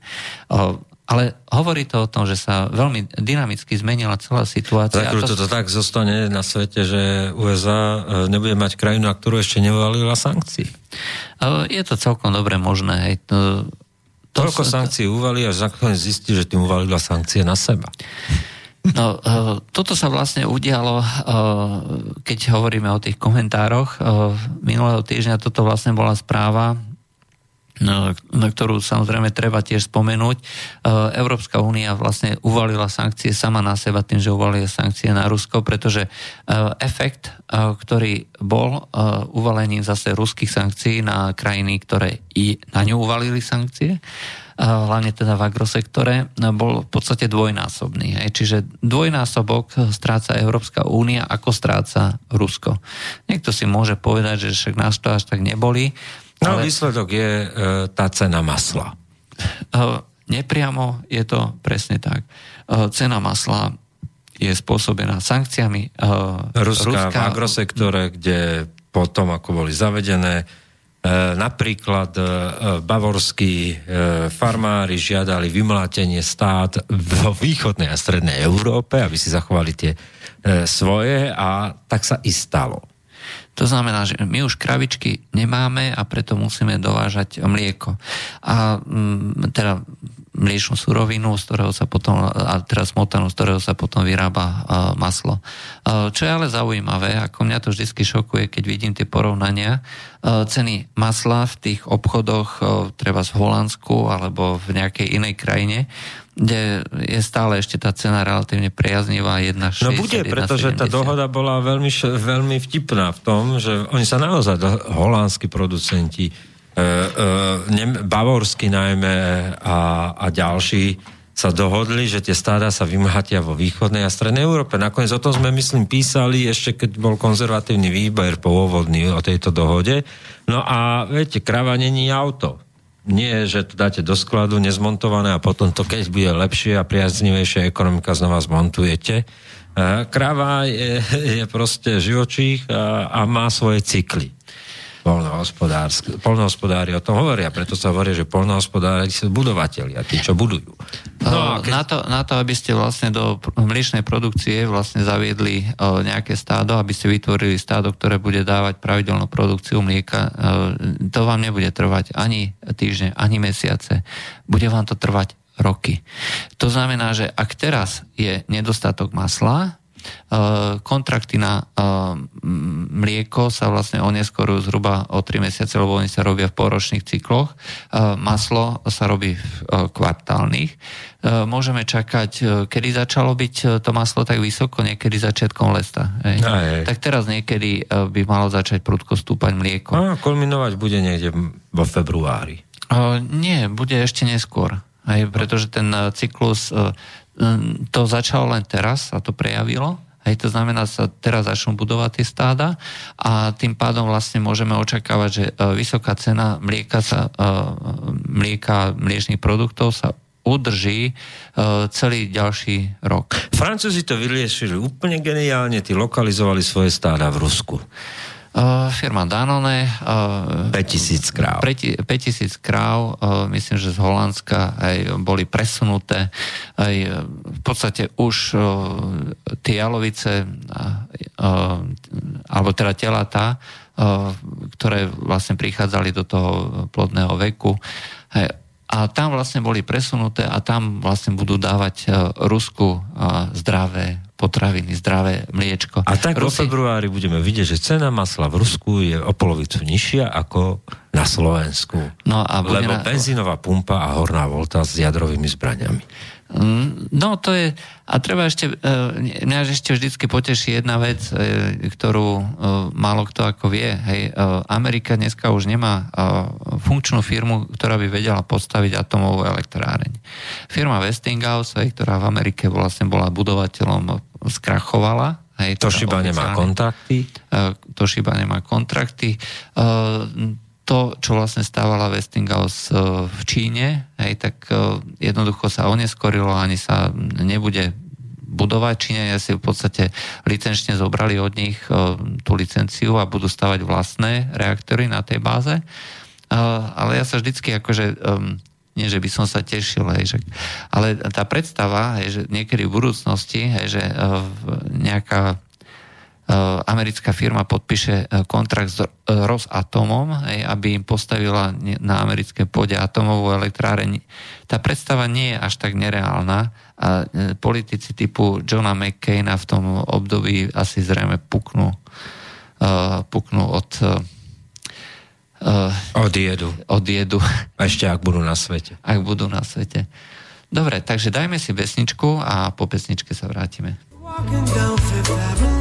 Ale hovorí to o tom, že sa veľmi dynamicky zmenila celá situácia. Tak, to, to tak zostane na svete, že USA e, nebude mať krajinu, na ktorú ešte nevalila sankcií. E, je to celkom dobre možné. Hej. To, to Toľko sa, sankcií uvali, až nakoniec zistí, že tým uvalila sankcie na seba. No, e, toto sa vlastne udialo, keď hovoríme o tých komentároch. Minulého týždňa toto vlastne bola správa na ktorú samozrejme treba tiež spomenúť. E, Európska únia vlastne uvalila sankcie sama na seba tým, že uvalila sankcie na Rusko, pretože e, efekt, e, ktorý bol uvalením zase ruských sankcií na krajiny, ktoré i na ňu uvalili sankcie, hlavne teda v agrosektore, bol v podstate dvojnásobný. Čiže dvojnásobok stráca Európska únia, ako stráca Rusko. Niekto si môže povedať, že však nás to až tak neboli, No ale... výsledok je e, tá cena masla. E, nepriamo je to presne tak. E, cena masla je spôsobená sankciami. E, Ruska, Ruska v agrosektore, kde potom, ako boli zavedené, e, napríklad e, bavorskí e, farmári žiadali vymlátenie stát vo východnej a strednej Európe, aby si zachovali tie svoje a tak sa i stalo. To znamená, že my už kravičky nemáme a preto musíme dovážať mlieko. A mm, teda mliečnú surovinu, z ktorého sa potom, a teraz smotanu, z ktorého sa potom vyrába uh, maslo. Uh, čo je ale zaujímavé, ako mňa to vždy šokuje, keď vidím tie porovnania, uh, ceny masla v tých obchodoch, treba v Holandsku alebo v nejakej inej krajine, kde je stále ešte tá cena relatívne priaznivá 1,60. No bude, pretože tá dohoda bola veľmi, veľmi vtipná v tom, že oni sa naozaj, holandskí producenti, e, e, bavorskí najmä a, a ďalší sa dohodli, že tie stáda sa vymhatia vo východnej a strednej Európe. Nakoniec o tom sme, myslím, písali ešte, keď bol konzervatívny výber pôvodný o tejto dohode. No a viete, krava není auto nie, že to dáte do skladu nezmontované a potom to, keď bude lepšie a priaznivejšia ekonomika, znova zmontujete. Kráva je, je proste živočích a, a má svoje cykly polnohospodári o tom hovoria, preto sa hovorí, že polnohospodári sú budovateľi a tí, čo budujú. No, keď... na, to, na to, aby ste vlastne do mliečnej produkcie vlastne zaviedli o, nejaké stádo, aby ste vytvorili stádo, ktoré bude dávať pravidelnú produkciu mlieka, o, to vám nebude trvať ani týždne, ani mesiace. Bude vám to trvať roky. To znamená, že ak teraz je nedostatok masla, kontrakty na eh, mlieko sa vlastne oneskorujú zhruba o 3 mesiace, lebo oni sa robia v poročných cykloch. Eh, maslo sa robí v kvartálnych. Môžeme čakať, kedy začalo byť to maslo tak vysoko, niekedy začiatkom lesta. Hej. Tak teraz niekedy by malo začať prudko stúpať mlieko. A kulminovať bude niekde vo februári. Nie, bude ešte neskôr. Hej, pretože ten cyklus to začalo len teraz, sa to prejavilo Hej, to znamená, sa teraz začnú budovať tie stáda a tým pádom vlastne môžeme očakávať, že e, vysoká cena mlieka, sa, e, mlieka mliečných produktov sa udrží celý ďalší rok. Francúzi to vyriešili úplne geniálne, tí lokalizovali svoje stáda v Rusku. Uh, firma Danone. Uh, 5000 kráv. 5000 kráv, uh, myslím, že z Holandska aj boli presunuté. Aj v podstate už uh, tie jalovice, uh, alebo teda telatá, uh, ktoré vlastne prichádzali do toho plodného veku, uh, a tam vlastne boli presunuté a tam vlastne budú dávať Rusku zdravé potraviny, zdravé mliečko. A tak Rusi... vo februári budeme vidieť, že cena masla v Rusku je o polovicu nižšia ako na Slovensku. No a lebo na... benzínová pumpa a horná volta s jadrovými zbraniami. Mm, no to je, a treba ešte, e, mňa ešte vždycky poteší jedna vec, e, ktorú e, málo kto ako vie. Hej, Amerika dneska už nemá funkčnú firmu, ktorá by vedela postaviť atomovú elektráreň. Firma Westinghouse, hej, ktorá v Amerike vlastne bola budovateľom, skrachovala. Hej, Toshiba nemá kontrakty. Toshiba nemá kontrakty to, čo vlastne stávala Westinghouse e, v Číne, hej, tak e, jednoducho sa oneskorilo, ani sa nebude budovať. Číňania si v podstate licenčne zobrali od nich e, tú licenciu a budú stavať vlastné reaktory na tej báze. Ale ja sa vždycky akože nie, že by som sa tešil, hej, že, ale tá predstava, hej, že niekedy v budúcnosti, hej, že nejaká Eh, americká firma podpíše eh, kontrakt s eh, Rosatomom, aby im postavila na americké pôde atomovú elektráreň. Tá predstava nie je až tak nereálna a politici typu Johna McCaina v tom období asi zrejme puknú, puknú od odjedu. odjedu. Ešte ak budú na svete. Ak budú na svete. Dobre, takže dajme si pesničku a po pesničke sa vrátime. Walking down Fifth Avenue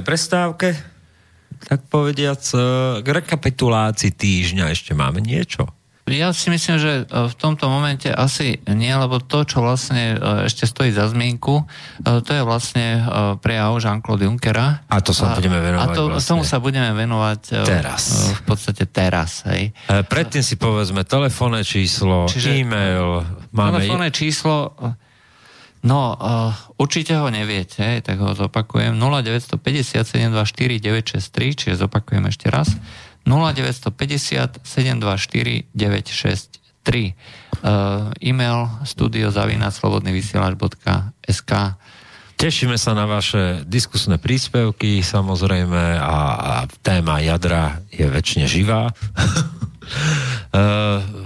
hudobnej prestávke, tak povediac, e, k rekapitulácii týždňa ešte máme niečo. Ja si myslím, že e, v tomto momente asi nie, lebo to, čo vlastne e, ešte stojí za zmienku, to je vlastne prejav Jean-Claude Junckera. A to sa a, budeme venovať A to, vlastne. tomu sa budeme venovať teraz. v podstate teraz. Hej. Predtým si povedzme telefónne číslo, Čiže, e-mail. Máme telefónne číslo No, uh, určite ho neviete, tak ho zopakujem. 0950 724 963, čiže zopakujem ešte raz. 0950 724 963. Uh, e-mail studiozavinaslobodnyvysielač.sk Tešíme sa na vaše diskusné príspevky, samozrejme, a, a téma jadra je väčšine živá. uh,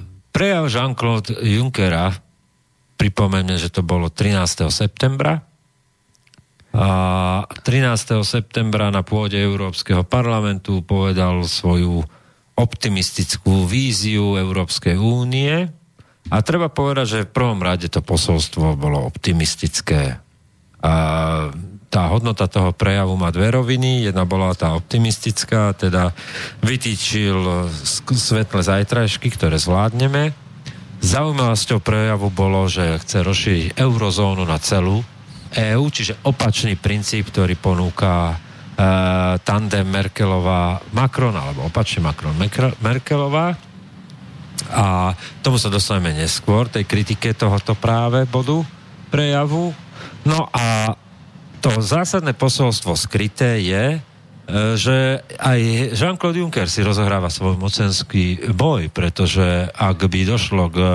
prejav Jean-Claude Junckera Pripomeňme, že to bolo 13. septembra. A 13. septembra na pôde Európskeho parlamentu povedal svoju optimistickú víziu Európskej únie. A treba povedať, že v prvom rade to posolstvo bolo optimistické. A tá hodnota toho prejavu má dve roviny. Jedna bola tá optimistická, teda vytýčil svetle zajtrajšky, ktoré zvládneme Zaujímavosťou prejavu bolo, že chce rozšíriť eurozónu na celú EÚ, čiže opačný princíp, ktorý ponúka e, tandem Merkelová-Macron, alebo opačne Macron-Merkelová. A tomu sa dostaneme neskôr, tej kritike tohoto práve bodu prejavu. No a to zásadné posolstvo skryté je, že aj Jean-Claude Juncker si rozohráva svoj mocenský boj, pretože ak by došlo k e,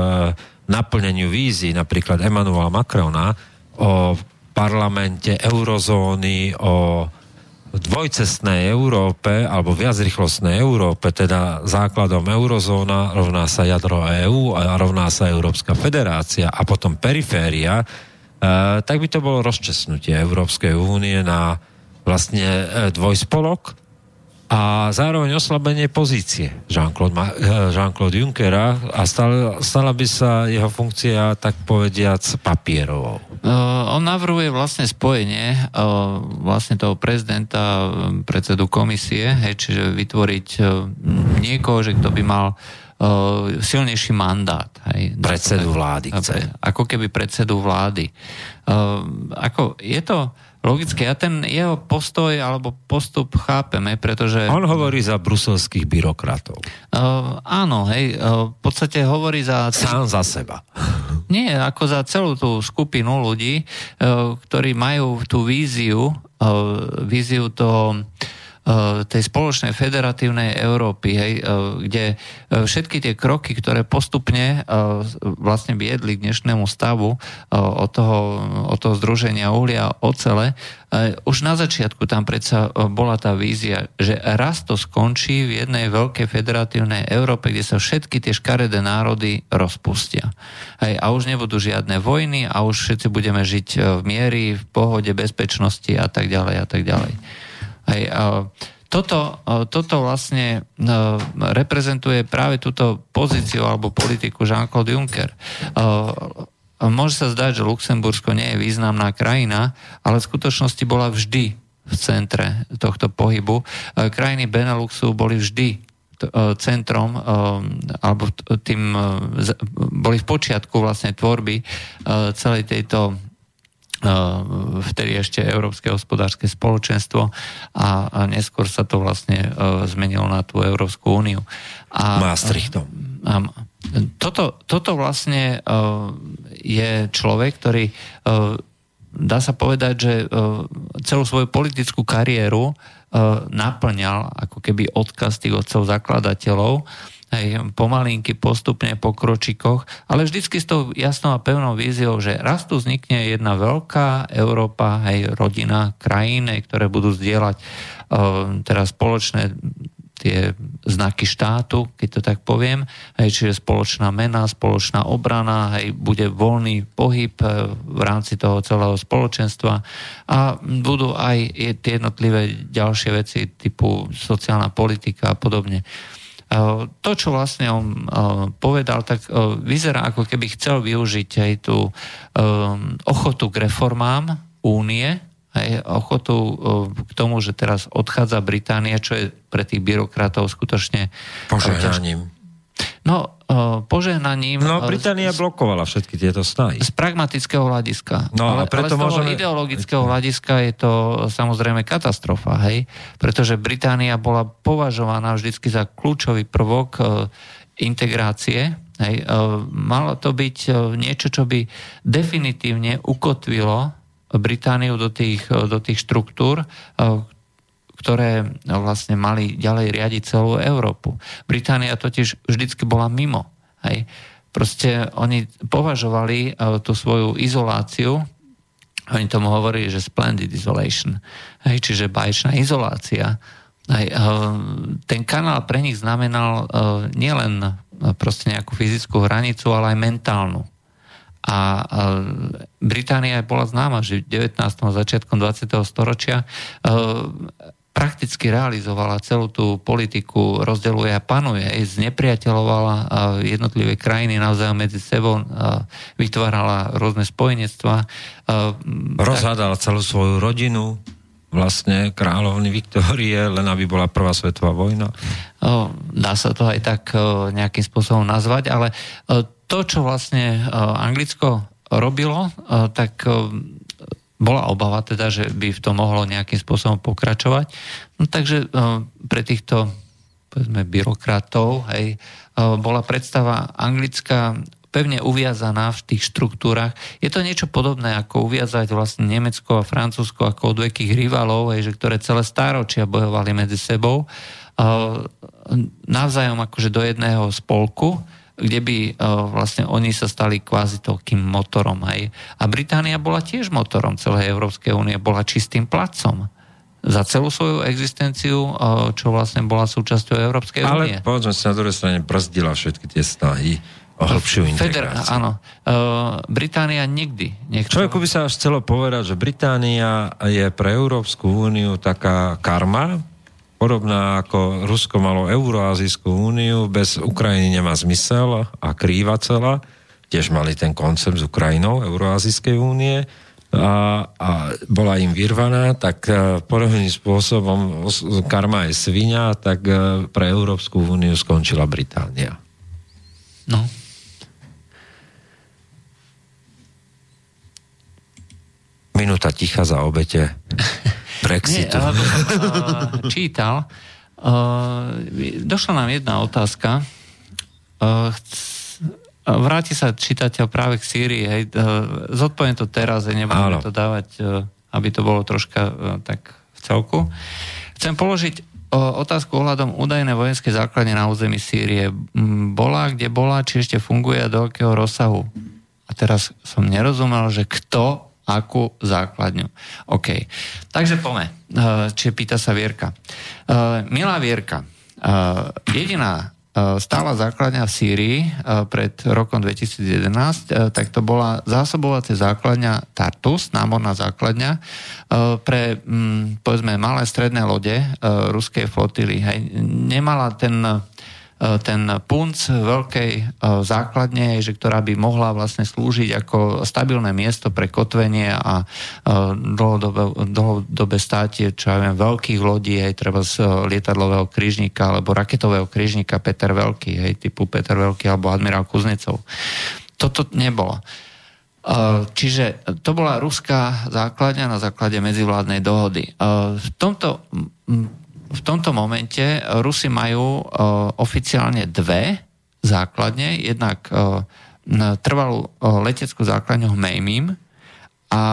naplneniu vízy napríklad Emmanuela Macrona o parlamente eurozóny, o dvojcestnej Európe alebo viacrychlostnej Európe, teda základom eurozóna rovná sa jadro EÚ a rovná sa Európska federácia a potom periféria, e, tak by to bolo rozčesnutie Európskej únie na vlastne e, dvojspolok a zároveň oslabenie pozície Jean-Claude, e, Jean-Claude Junckera a stala, stala by sa jeho funkcia, tak povediac, papierovou. Uh, on navrhuje vlastne spojenie uh, vlastne toho prezidenta, predsedu komisie, hej, čiže vytvoriť uh, niekoho, že kto by mal uh, silnejší mandát. Hej, predsedu vlády chce. Ako keby predsedu vlády. Uh, ako je to logické. Ja ten jeho postoj alebo postup chápeme, pretože... On hovorí za bruselských byrokratov. Uh, áno, hej, uh, v podstate hovorí za... Sám za seba. Nie, ako za celú tú skupinu ľudí, uh, ktorí majú tú víziu, uh, víziu toho tej spoločnej federatívnej Európy, hej, eh, kde eh, všetky tie kroky, ktoré postupne vlastne viedli k dnešnému stavu od toho, od toho združenia uhlia ocele, už na začiatku tam predsa bola tá vízia, že raz to skončí v jednej veľkej federatívnej Európe, kde sa všetky tie škaredé národy rozpustia. Hej, a už nebudú žiadne vojny a už všetci budeme žiť v miery, v pohode, bezpečnosti a tak ďalej a tak ďalej. Hej, toto, toto vlastne reprezentuje práve túto pozíciu alebo politiku Jean-Claude Juncker. Môže sa zdať, že Luxembursko nie je významná krajina, ale v skutočnosti bola vždy v centre tohto pohybu. Krajiny Beneluxu boli vždy centrom alebo tým boli v počiatku vlastne tvorby celej tejto vtedy ešte Európske hospodárske spoločenstvo a, a neskôr sa to vlastne uh, zmenilo na tú Európsku úniu. A, Maastrichtom. A, toto, toto vlastne je človek, ktorý dá sa povedať, že celú svoju politickú kariéru naplňal ako keby odkaz tých otcov zakladateľov hej, pomalinky, postupne po kročikoch, ale vždycky s tou jasnou a pevnou víziou, že raz tu vznikne jedna veľká Európa, hej, rodina krajín, ktoré budú zdieľať uh, teraz spoločné tie znaky štátu, keď to tak poviem, hej, čiže spoločná mena, spoločná obrana, hej, bude voľný pohyb v rámci toho celého spoločenstva a budú aj tie jednotlivé ďalšie veci typu sociálna politika a podobne. Eh, to, čo vlastne on eh, povedal, tak eh, vyzerá ako keby chcel využiť aj tú ochotu k reformám únie, aj ochotu k tomu, že teraz odchádza Británia, čo je pre tých byrokratov skutočne... Požehnaním. No, požehnaním... No, Británia blokovala všetky tieto snahy. Z pragmatického hľadiska. No, ale, preto ale z toho môžeme... ideologického hľadiska je to samozrejme katastrofa, hej? Pretože Británia bola považovaná vždycky za kľúčový prvok integrácie Hej, e, malo to byť e, niečo, čo by definitívne ukotvilo Britániu do tých, e, do tých štruktúr, ktoré vlastne mali ďalej riadiť celú Európu. Británia totiž vždycky bola mimo. Hej. Proste oni považovali tú svoju izoláciu, oni tomu hovorili, že splendid isolation, hej, čiže baječná izolácia. Hej, ten kanál pre nich znamenal nielen proste nejakú fyzickú hranicu, ale aj mentálnu. A Británia bola známa, že v 19. začiatkom 20. storočia e, prakticky realizovala celú tú politiku, rozdeluje a panuje, znepriateľovala jednotlivé krajiny navzájom medzi sebou, vytvárala rôzne spojenectva. Rozhádala celú svoju rodinu vlastne kráľovny Viktórie, len aby bola prvá svetová vojna? Dá sa to aj tak nejakým spôsobom nazvať, ale to, čo vlastne Anglicko robilo, tak bola obava teda, že by v tom mohlo nejakým spôsobom pokračovať. No, takže pre týchto povedzme, byrokratov hej, bola predstava Anglická pevne uviazaná v tých štruktúrach. Je to niečo podobné, ako uviazať vlastne Nemecko a Francúzsko ako odvekých rivalov, že ktoré celé stáročia bojovali medzi sebou, navzájom akože do jedného spolku, kde by vlastne oni sa stali kvázi toľkým motorom. Hej. A Británia bola tiež motorom celej Európskej únie, bola čistým placom za celú svoju existenciu, čo vlastne bola súčasťou Európskej únie. Ale povedzme si na druhej strane brzdila všetky tie snahy o hĺbšiu integráciu. Feder, áno. Uh, Británia nikdy nechcela. Človeku by sa až chcelo povedať, že Británia je pre Európsku úniu taká karma, podobná ako Rusko malo Euroazijskú úniu, bez Ukrajiny nemá zmysel a krýva celá. Tiež mali ten koncept s Ukrajinou Euroazijskej únie a, a bola im vyrvaná, tak uh, podobným spôsobom karma je svinia, tak uh, pre Európsku úniu skončila Británia. No, Minúta ticha za obete Brexitu. Nie, ale som uh, čítal. Uh, došla nám jedna otázka. Uh, vráti sa čitateľ práve k Sýrii. Hej. Zodpoviem to teraz, nebudem to dávať, aby to bolo troška tak v celku. Chcem položiť otázku ohľadom údajnej vojenskej základne na území Sýrie. Bola, kde bola, či ešte funguje a do akého rozsahu? A teraz som nerozumel, že kto akú základňu. OK. Takže pome. Eh, čiže pýta sa Vierka. Eh, milá Vierka, eh, jediná stála základňa v Sýrii pred rokom 2011, tak to bola zásobovacia základňa Tartus, námorná základňa pre, mm, povedzme, malé stredné lode ruskej flotily. Hej. Nemala ten ten punc veľkej e, základne, že ktorá by mohla vlastne slúžiť ako stabilné miesto pre kotvenie a e, dlhodobé, dlhodobé státie, čo ja viem, veľkých lodí, aj treba z lietadlového krížnika alebo raketového krížnika Peter Veľký, hej, typu Peter Veľký alebo admirál Kuznecov. Toto nebolo. Čiže to bola ruská základňa na základe medzivládnej dohody. V tomto v tomto momente Rusi majú uh, oficiálne dve základne, jednak uh, trvalú leteckú základňu Hmejmim a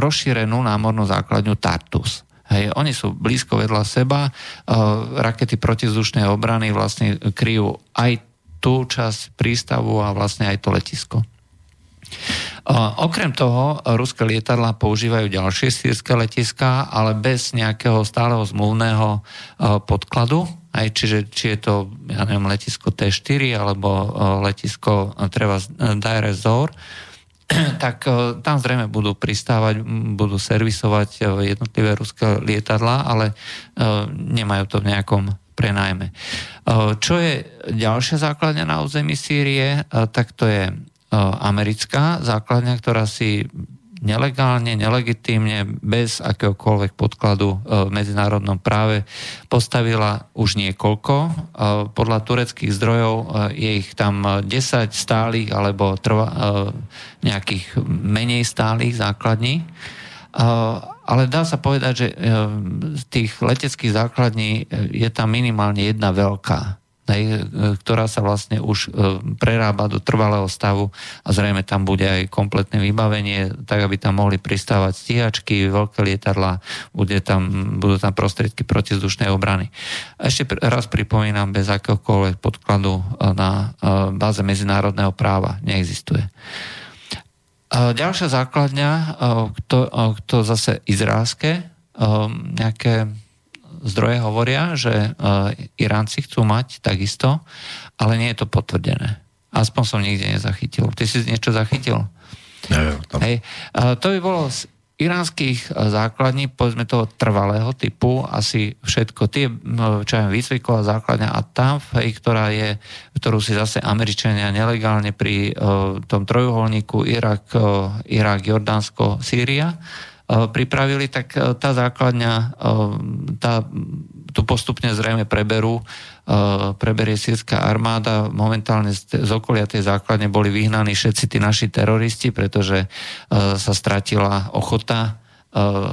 rozšírenú námornú základňu Tartus. Hej, oni sú blízko vedľa seba, rakety protizdušnej obrany vlastne kryjú aj tú časť prístavu a vlastne aj to letisko. Okrem toho, ruské lietadla používajú ďalšie sírske letiská, ale bez nejakého stáleho zmluvného podkladu. Aj čiže, či je to, ja neviem, letisko T4 alebo letisko treba Dire Zor, tak tam zrejme budú pristávať, budú servisovať jednotlivé ruské lietadla, ale nemajú to v nejakom prenajme. Čo je ďalšia základňa na území Sýrie, tak to je americká základňa, ktorá si nelegálne, nelegitímne, bez akéhokoľvek podkladu v medzinárodnom práve postavila už niekoľko. Podľa tureckých zdrojov je ich tam 10 stálych alebo trva, nejakých menej stálych základní. Ale dá sa povedať, že z tých leteckých základní je tam minimálne jedna veľká hej, e, ktorá sa vlastne už e, prerába do trvalého stavu a zrejme tam bude aj kompletné vybavenie, tak aby tam mohli pristávať stíhačky, veľké lietadla, bude tam, budú tam prostriedky protizdušnej obrany. Ešte raz pripomínam, bez akéhokoľvek podkladu e, na báze medzinárodného práva neexistuje. Ďalšia základňa, to, to zase izraelské, nejaké zdroje hovoria, že uh, Iránci chcú mať takisto, ale nie je to potvrdené. Aspoň som nikde nezachytil. Ty si niečo zachytil? Neviem. Tam... Hej. Uh, to by bolo z iránskych základní, povedzme toho trvalého typu, asi všetko. Tie, čo je výcviková základňa a tam, hej, ktorá je, ktorú si zase Američania nelegálne pri uh, tom trojuholníku Irak, uh, Irak, Jordánsko, Sýria, pripravili, tak eh, tá základňa, eh, tá, tu postupne zrejme preberú, preberie sírska armáda. Momentálne z, z okolia tej základne boli vyhnaní všetci tí naši teroristi, pretože sa stratila ochota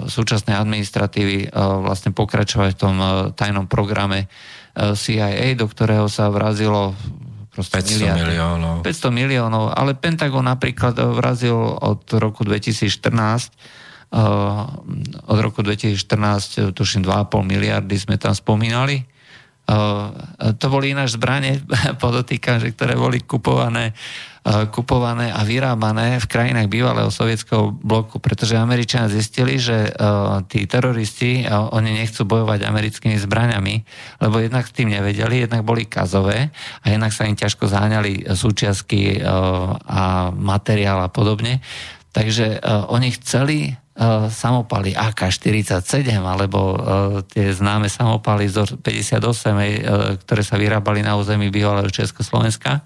súčasnej administratívy vlastne pokračovať v tom tajnom programe CIA, do ktorého sa vrazilo 500 miliard. miliónov. 500 miliónov, ale Pentagon napríklad vrazil od roku 2014 od roku 2014, tuším 2,5 miliardy sme tam spomínali. To boli ináč zbranie, podotýkam, že ktoré boli kupované, kupované a vyrábané v krajinách bývalého sovietského bloku, pretože Američania zistili, že tí teroristi, oni nechcú bojovať americkými zbraniami, lebo jednak s tým nevedeli, jednak boli kazové a jednak sa im ťažko záňali súčiastky a materiál a podobne. Takže oni chceli samopaly AK-47 alebo e, tie známe samopaly z 58, e, ktoré sa vyrábali na území bývalého Československa.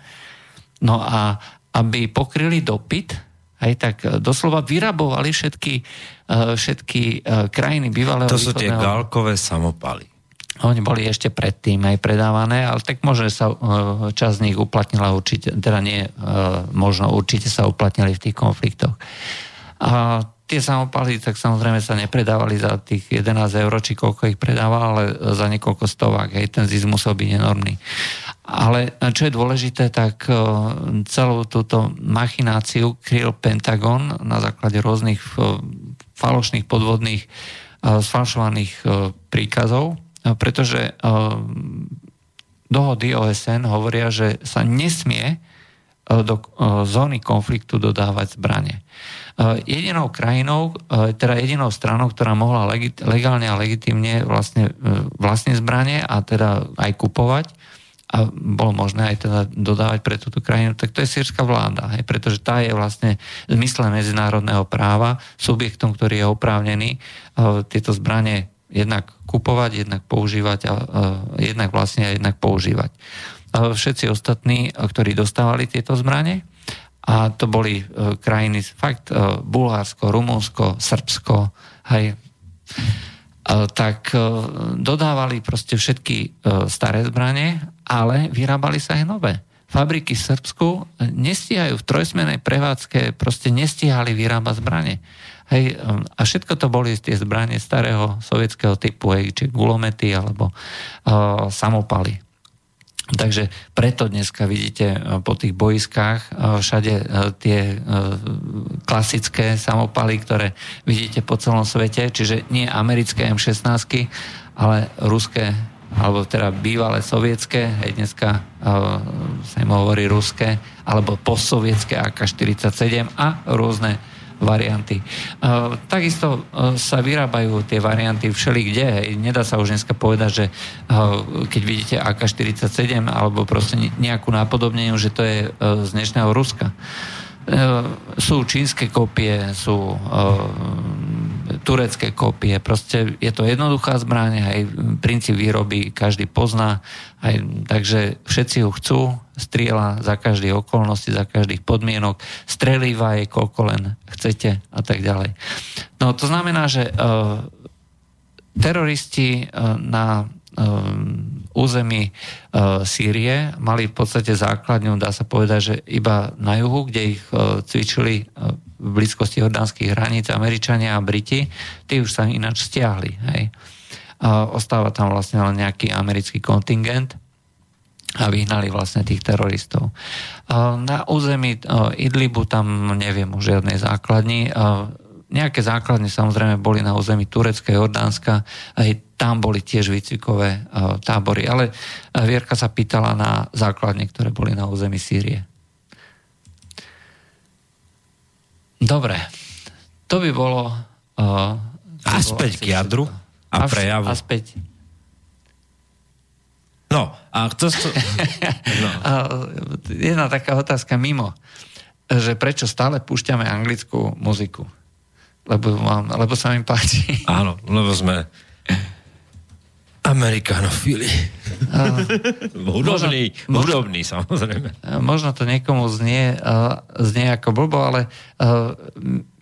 No a aby pokryli dopyt, aj tak doslova vyrabovali všetky, všetky krajiny bývalého To sú tie galkové samopaly. Oni boli ešte predtým aj predávané, ale tak možno sa časť z nich uplatnila určite, teda nie, možno určite sa uplatnili v tých konfliktoch. A tie samopaly tak samozrejme sa nepredávali za tých 11 eur, či koľko ich predával, ale za niekoľko stovák. Hej, ten zisk musel byť enormný. Ale čo je dôležité, tak e, celú túto machináciu kryl Pentagon na základe rôznych e, falošných podvodných e, sfalšovaných príkazov, pretože dohody OSN hovoria, že sa nesmie do zóny konfliktu dodávať zbranie. Eh, jedinou krajinou, eh, teda jedinou stranou, ktorá mohla legálne a legitimne vlastne, eh, vlastne zbranie a teda aj kupovať a bolo možné aj teda dodávať pre túto krajinu, tak to je sírska vláda, hej, pretože tá je vlastne v zmysle medzinárodného práva subjektom, ktorý je oprávnený tieto zbranie jednak kupovať, jednak používať a jednak vlastne a jednak používať. Všetci ostatní, ktorí dostávali tieto zbranie, a to boli uh, krajiny, fakt uh, Bulharsko, Rumunsko, Srbsko, hej, uh, tak uh, dodávali proste všetky uh, staré zbranie, ale vyrábali sa aj nové. Fabriky v Srbsku nestíhajú v trojsmenej prevádzke, proste nestíhali vyrábať zbranie. Hej, um, a všetko to boli tie zbranie starého sovietského typu, hej, či gulomety alebo uh, samopaly. Takže preto dneska vidíte e, po tých boiskách e, všade e, tie klasické samopaly, ktoré vidíte po celom svete, čiže nie americké M16, ale ruské alebo teda bývalé sovietské, aj dneska sa im hovorí ruské, alebo postsovietské AK-47 a rôzne varianty. Uh, takisto uh, sa vyrábajú tie varianty všeli kde. Nedá sa už dneska povedať, že uh, keď vidíte AK-47 alebo proste nejakú nápodobneniu, že to je z dnešného Ruska. Sú čínske kopie, sú turecké kopie. Proste je to jednoduchá zbraň, aj princíp výroby každý pozná, aj, takže všetci ju chcú, strieľa za každých okolností, za každých podmienok, strelíva je koľko len chcete a tak ďalej. No to znamená, že uh, teroristi uh, na území uh, Sýrie mali v podstate základňu, dá sa povedať, že iba na juhu, kde ich uh, cvičili uh, v blízkosti jordánskych hraníc Američania a Briti, tí už sa ináč stiahli. Hej. Uh, ostáva tam vlastne len nejaký americký kontingent a vyhnali vlastne tých teroristov. Na území Idlibu tam neviem o žiadnej základni. Nejaké základne samozrejme boli na území Turecka, Jordánska, aj tam boli tiež výcvikové tábory. Ale Vierka sa pýtala na základne, ktoré boli na území Sýrie. Dobre, to by bolo... Uh, a späť k jadru a prejavu. A späť No, a kto... To... No. Jedna taká otázka mimo, že prečo stále púšťame anglickú muziku? Lebo, mám, lebo sa mi páči. Áno, lebo sme Amerikanofili. Hudobný, možno, hudobný, samozrejme. Možno to niekomu znie, uh, znie ako blbo, ale uh,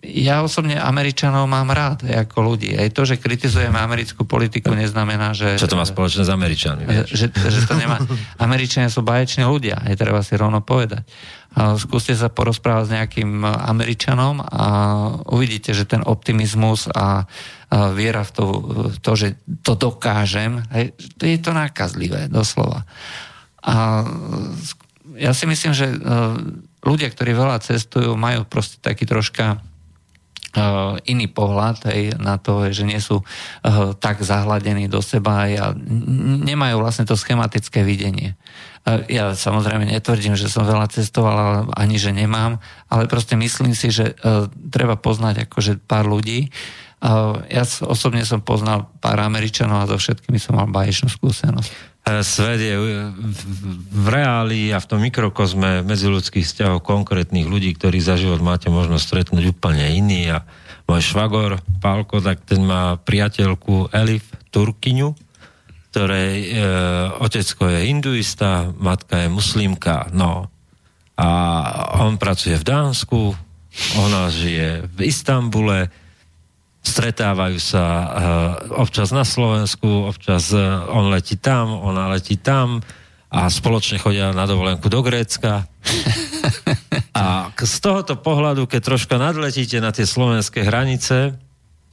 ja osobne Američanov mám rád ako ľudí. Aj to, že kritizujeme americkú politiku, neznamená, že... Čo to má spoločné s Američanmi? Že, že to nemá... Američania sú baječní ľudia, aj treba si rovno povedať. Skúste sa porozprávať s nejakým Američanom a uvidíte, že ten optimizmus a viera v to, to že to dokážem, je to nákazlivé, doslova. A ja si myslím, že e, ľudia, ktorí veľa cestujú, majú proste taký troška iný pohľad aj na to, že nie sú e, tak zahladení do seba a nemajú vlastne to schematické videnie. Ja samozrejme netvrdím, že som veľa cestoval, ani že nemám, ale proste myslím si, že treba poznať akože pár ľudí. Ja osobne som poznal pár Američanov a so všetkými som mal baječnú skúsenosť. E, svet je v reáli a v tom mikrokozme medziludských vzťahov konkrétnych ľudí, ktorých za život máte možnosť stretnúť úplne iný a môj švagor Pálko, tak ten má priateľku Elif Turkyňu, ktorej e, otecko je hinduista, matka je muslimka, no. A on pracuje v Dánsku, ona žije v Istambule, stretávajú sa e, občas na Slovensku, občas e, on letí tam, ona letí tam a spoločne chodia na dovolenku do Grécka. A z tohoto pohľadu, keď troška nadletíte na tie slovenské hranice,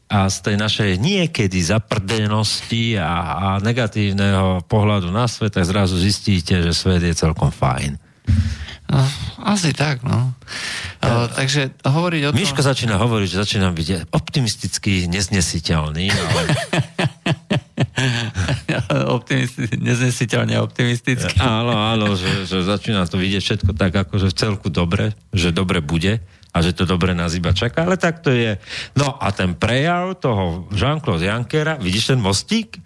a z tej našej niekedy zaprdenosti a, a negatívneho pohľadu na svet, tak zrazu zistíte, že svet je celkom fajn. No, asi tak, no. O, takže hovoriť o tom... Miško začína hovoriť, že začínam byť optimistický, neznesiteľný, ale... Optimisti- neznesiteľne optimistický. Áno, áno, že, že začína to vidieť všetko tak, ako že v celku dobre, že dobre bude a že to dobre nás iba čaká, ale tak to je. No a ten prejav toho Jean-Claude Junckera, vidíš ten mostík?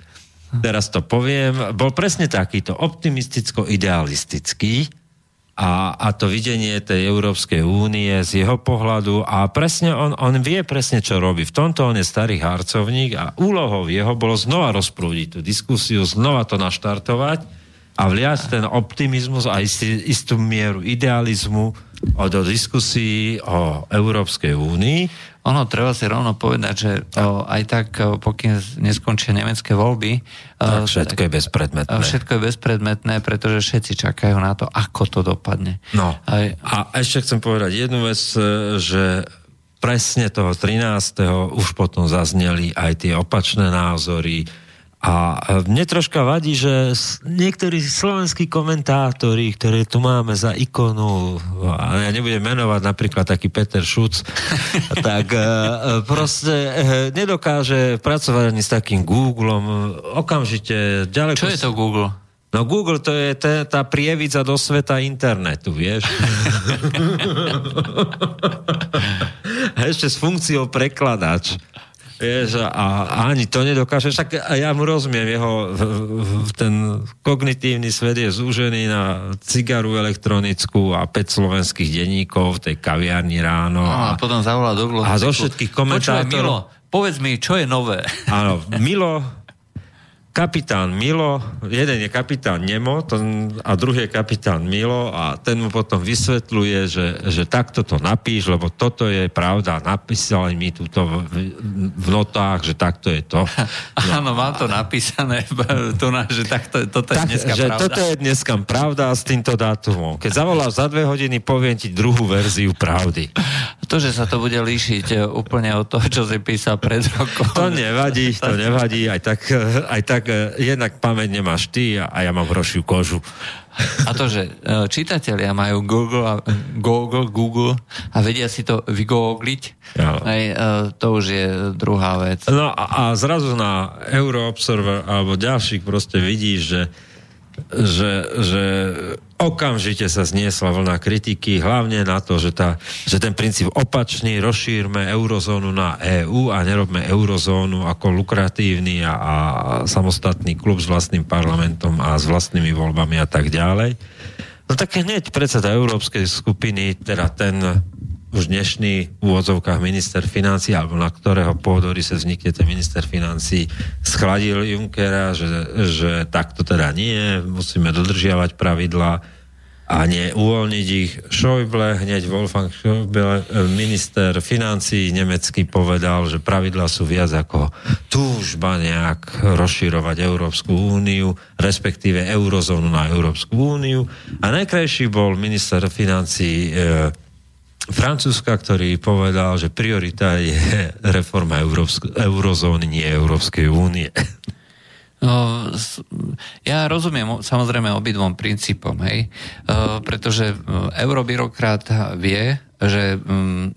Teraz to poviem, bol presne takýto optimisticko-idealistický a, a to videnie tej Európskej únie z jeho pohľadu a presne on, on vie presne, čo robí. V tomto on je starý harcovník a úlohou jeho bolo znova rozprúdiť tú diskusiu, znova to naštartovať a vliať ten optimizmus a istý, istú mieru idealizmu do diskusí o Európskej únii. Ono, treba si rovno povedať, že o, aj tak, pokým neskončia nemecké voľby... Tak všetko je bezpredmetné. Všetko je bezpredmetné, pretože všetci čakajú na to, ako to dopadne. No. Aj, a ešte chcem povedať jednu vec, e, že presne toho 13. už potom zazneli aj tie opačné názory, a mne troška vadí, že niektorí slovenskí komentátori, ktoré tu máme za ikonu, a ja nebudem menovať napríklad taký Peter Šuc, tak e, proste e, nedokáže pracovať ani s takým Googlom. Okamžite ďaleko... Čo je to Google? No Google to je tá, tá prievidza do sveta internetu, vieš? a ešte s funkciou prekladač. Vieš, a, ani to nedokáže. Však ja mu rozumiem, jeho ten kognitívny svet je zúžený na cigaru elektronickú a 5 slovenských denníkov v tej kaviarni ráno. A, a potom zavolá do A zo všetkých komentátorov... Milo, povedz mi, čo je nové? Áno, Milo kapitán Milo, jeden je kapitán Nemo ten, a druhý je kapitán Milo a ten mu potom vysvetľuje, že, že takto to napíš, lebo toto je pravda, napísali mi túto v, v notách, že takto je to. No. Áno, má to napísané, tu na, že takto, toto tak, je dneska že pravda. Toto je dneska pravda s týmto dátumom. Keď zavoláš za dve hodiny, poviem ti druhú verziu pravdy. To, že sa to bude líšiť e, úplne od toho, čo si písal pred rokom. To nevadí, to nevadí, aj tak, aj tak tak e, jednak pamäť nemáš ty a, a ja mám hrošiu kožu. A to, že e, čitatelia majú Google, a, Google, Google a vedia si to vygoogliť, ja. aj, e, to už je druhá vec. No a, a zrazu na Euroobserver alebo ďalších proste vidíš, že že, že okamžite sa zniesla vlna kritiky, hlavne na to, že, tá, že ten princíp opačný, rozšírme eurozónu na EÚ a nerobme eurozónu ako lukratívny a, a samostatný klub s vlastným parlamentom a s vlastnými voľbami a tak ďalej. No tak hneď predseda Európskej skupiny, teda ten už dnešný v úvodzovkách minister financí, alebo na ktorého pôdory sa vznikne ten minister financí, schladil Junckera, že, že takto teda nie, musíme dodržiavať pravidla a nie uvoľniť ich. Schäuble, hneď Wolfgang Schäuble, minister financí nemecký povedal, že pravidla sú viac ako túžba nejak rozširovať Európsku úniu, respektíve eurozónu na Európsku úniu. A najkrajší bol minister financí e, Francúzska, ktorý povedal, že priorita je reforma Európsk- eurozóny, nie Európskej únie. No, ja rozumiem samozrejme obidvom princípom, hej, uh, pretože e, eurobyrokrat vie, že um,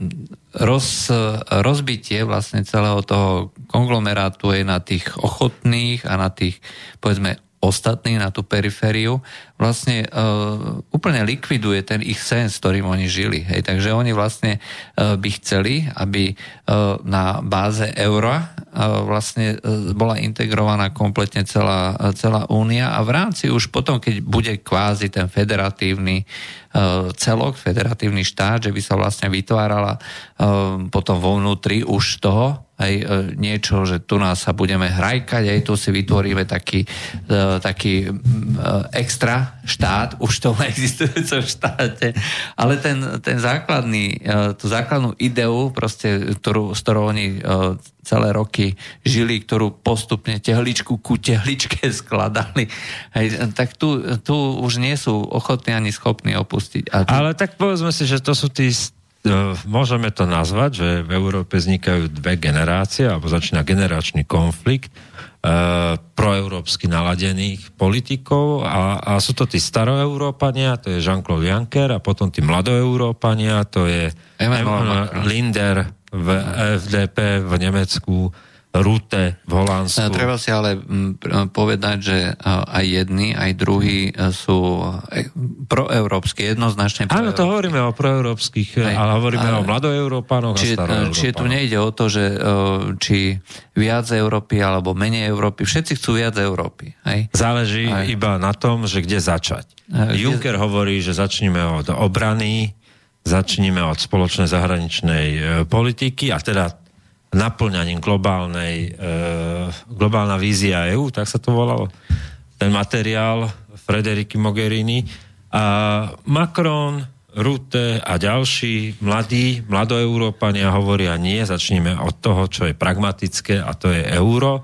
roz, rozbitie vlastne celého toho konglomerátu je na tých ochotných a na tých, povedzme, ostatní na tú perifériu, vlastne uh, úplne likviduje ten ich sen, s ktorým oni žili. Hej. Takže oni vlastne uh, by chceli, aby uh, na báze eura uh, vlastne uh, bola integrovaná kompletne celá, uh, celá únia a v rámci už potom, keď bude kvázi ten federatívny uh, celok, federatívny štát, že by sa vlastne vytvárala uh, potom vo vnútri už toho aj e, niečo, že tu nás sa budeme hrajkať, aj tu si vytvoríme taký, e, taký e, extra štát, už to existujúcom štáte, ale ten, ten základný, tú základnú ideu, proste, ktorú, s ktorou oni celé roky žili, ktorú postupne tehličku ku tehličke skladali, hej, tak tu, tu už nie sú ochotní ani schopní opustiť. A tu... Ale tak povedzme si, že to sú tí môžeme to nazvať, že v Európe vznikajú dve generácie, alebo začína generačný konflikt e, proeurópsky naladených politikov a, a sú to tí staroeurópania, to je Jean-Claude Juncker a potom tí mladoeurópania, to je Emmanuel Linder v FDP v Nemecku, Rute v Holandsku. Treba si ale povedať, že aj jedni, aj druhí e, sú e, proeurópsky, jednoznačne Áno, to hovoríme o proeurópskych, aj, ale hovoríme ale, o mladoeurópanoch či, a Čiže tu nejde o to, že e, či viac Európy alebo menej Európy, všetci chcú viac Európy. Hej? Záleží aj. iba na tom, že kde začať. Aj, Juncker kde... hovorí, že začneme od obrany, začneme od spoločnej zahraničnej politiky a teda naplňaním globálnej, e, globálna vízia EU, tak sa to volalo, ten materiál Frederiky Mogherini. A Macron, Rutte a ďalší mladí, mladoeurópania hovoria nie, začneme od toho, čo je pragmatické a to je euro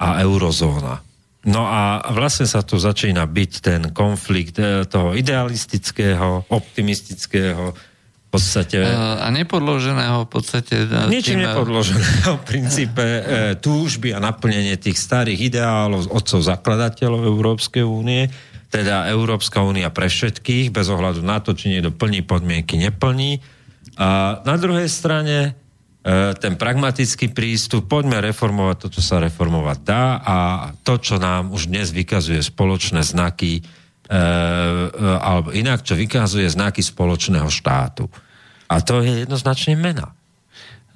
a eurozóna. No a vlastne sa tu začína byť ten konflikt e, toho idealistického, optimistického, podstate... A nepodloženého v podstate... Ničím tým... nepodloženého v princípe túžby a naplnenie tých starých ideálov otcov zakladateľov Európskej únie, teda Európska únia pre všetkých, bez ohľadu na to, či niekto plní podmienky, neplní. A na druhej strane ten pragmatický prístup, poďme reformovať to, čo sa reformovať dá a to, čo nám už dnes vykazuje spoločné znaky, alebo inak, čo vykazuje znaky spoločného štátu. A to je jednoznačne mena.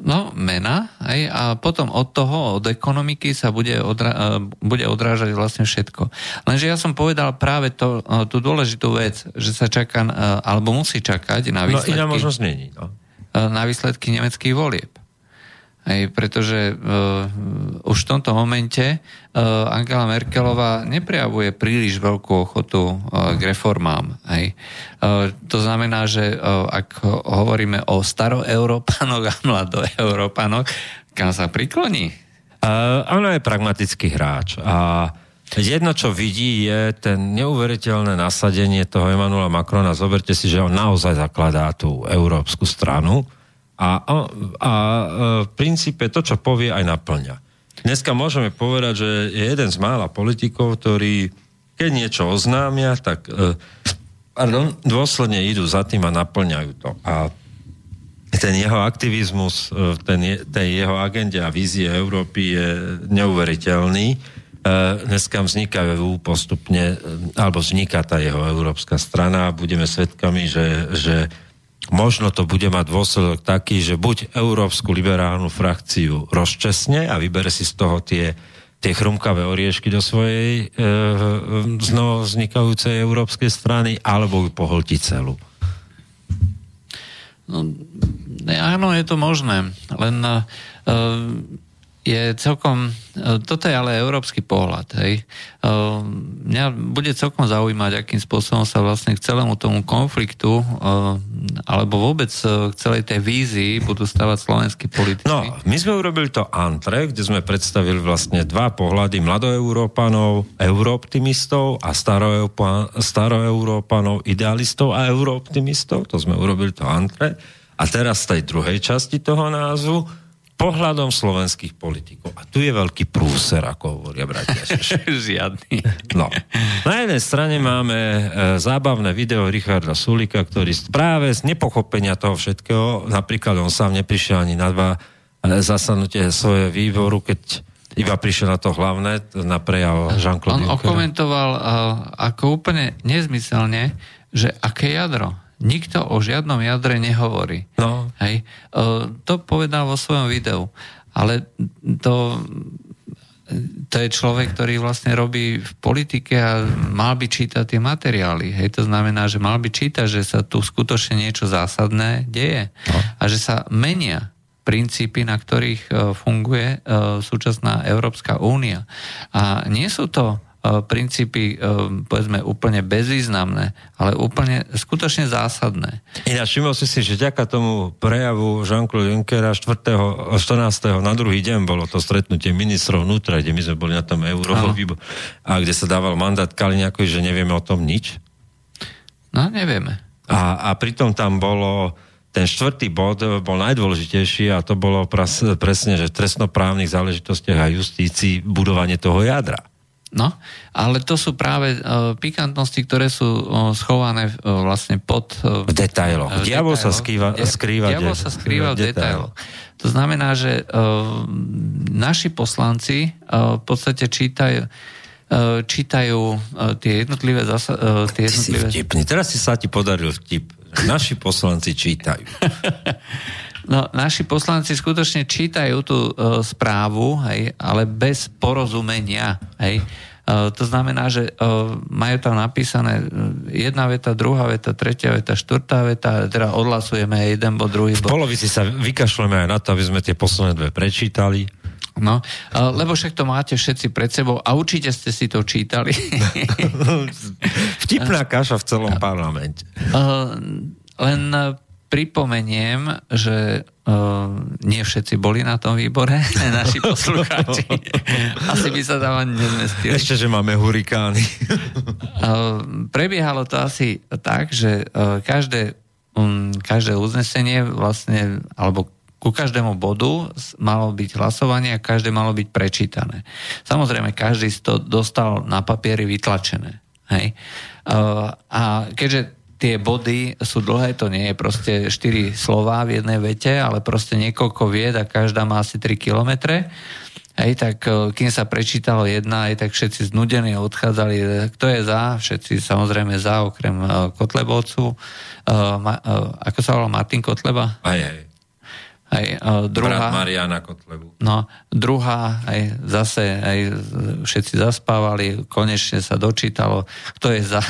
No, mena, aj, a potom od toho, od ekonomiky sa bude, odra- e, bude odrážať vlastne všetko. Lenže ja som povedal práve to, tú dôležitú vec, že sa čaká, alebo musí čakať na výsledky... No iná možnosť není, no. Na výsledky nemeckých volieb. Hej, pretože uh, už v tomto momente uh, Angela Merkelová neprejavuje príliš veľkú ochotu uh, k reformám. Hej. Uh, to znamená, že uh, ak hovoríme o staroeurópanoch a mladoeurópanoch, kam sa prikloní? Uh, ona je pragmatický hráč a Jedno, čo vidí, je ten neuveriteľné nasadenie toho Emanuela Macrona. Zoberte si, že on naozaj zakladá tú európsku stranu a, a, a v princípe to, čo povie, aj naplňa. Dneska môžeme povedať, že je jeden z mála politikov, ktorí keď niečo oznámia, tak e, pardon, dôsledne idú za tým a naplňajú to. A ten jeho aktivizmus, e, ten, tej jeho agende a vízie Európy je neuveriteľný E, dneska vznikajú postupne, e, alebo vzniká tá jeho európska strana budeme svedkami, že, že možno to bude mať dôsledok taký, že buď európsku liberálnu frakciu rozčesne a vybere si z toho tie, tie chrumkavé oriešky do svojej e, znovu vznikajúcej európskej strany, alebo ju pohltí celú. No, áno, je to možné. Len e, je celkom, e, toto je ale európsky pohľad, hej. E, mňa bude celkom zaujímať, akým spôsobom sa vlastne k celému tomu konfliktu e, alebo vôbec k celej tej vízii budú stavať slovenskí politici. No, my sme urobili to antre, kde sme predstavili vlastne dva pohľady mladoeurópanov, eurooptimistov a staroeurópanov, idealistov a eurooptimistov, to sme urobili to antre. A teraz z tej druhej časti toho názvu pohľadom slovenských politikov. A tu je veľký prúser, ako hovoria bratia. Žiadny. No. Na jednej strane máme e, zábavné video Richarda Sulika, ktorý práve z nepochopenia toho všetkého, napríklad on sám neprišiel ani na dva e, zasadnutie svoje výboru, keď iba prišiel na to hlavné, na prejav Jean-Claude On okomentoval uh, ako úplne nezmyselne, že aké jadro Nikto o žiadnom jadre nehovorí. No. Hej. To povedal vo svojom videu. Ale to, to je človek, ktorý vlastne robí v politike a mal by čítať tie materiály. Hej, to znamená, že mal by čítať, že sa tu skutočne niečo zásadné deje. No. A že sa menia princípy, na ktorých e, funguje e, súčasná Európska únia. A nie sú to E, princípy, e, povedzme, úplne bezvýznamné, ale úplne skutočne zásadné. Ináč všimol si si, že ďaká tomu prejavu Jean-Claude Junckera 4. 14. na druhý deň bolo to stretnutie ministrov vnútra, kde my sme boli na tom euro a kde sa dával mandát Kaliňakovi, že nevieme o tom nič. No, nevieme. A, a pritom tam bolo ten štvrtý bod bol najdôležitejší a to bolo pras, presne, že v trestnoprávnych záležitostiach a justícii budovanie toho jadra. No, ale to sú práve uh, pikantnosti, ktoré sú uh, schované uh, vlastne pod... Uh, v detailoch. Uh, diabol sa skrýva, skrýva, diabol sa skrýva v detailoch. To znamená, že uh, naši poslanci uh, v podstate čítajú uh, čítajú uh, tie jednotlivé zasa, uh, tie jednotlivé... si vtipný. Teraz si sa ti podaril vtip. Naši poslanci čítajú. No, naši poslanci skutočne čítajú tú uh, správu, hej, ale bez porozumenia. Hej. Uh, to znamená, že uh, majú tam napísané jedna veta, druhá veta, tretia veta, štvrtá veta, teda odhlasujeme jeden bod, druhý bod. V polovici sa vykašľujeme aj na to, aby sme tie posledné dve prečítali. No, lebo však to máte všetci pred sebou a určite ste si to čítali. Vtipná kaša v celom parlamente. Len pripomeniem, že uh, nie všetci boli na tom výbore, naši poslucháči. Asi by sa tam ani nezmestili. Ešte, že máme hurikány. uh, prebiehalo to asi tak, že uh, každé, um, každé uznesenie vlastne, alebo ku každému bodu malo byť hlasovanie a každé malo byť prečítané. Samozrejme, každý to dostal na papieri vytlačené. Hej? Uh, a keďže tie body sú dlhé, to nie je proste 4 slova v jednej vete, ale proste niekoľko vied a každá má asi 3 kilometre. Hej, tak e, kým sa prečítalo jedna, aj tak všetci znudení odchádzali. Kto je za? Všetci samozrejme za, okrem uh, Kotlebovcu. Uh, ma, uh, ako sa volal Martin Kotleba? Aj, aj. Aj, uh, druhá, Brat Mariana Kotlebu. No, druhá, aj zase aj všetci zaspávali, konečne sa dočítalo, kto je za.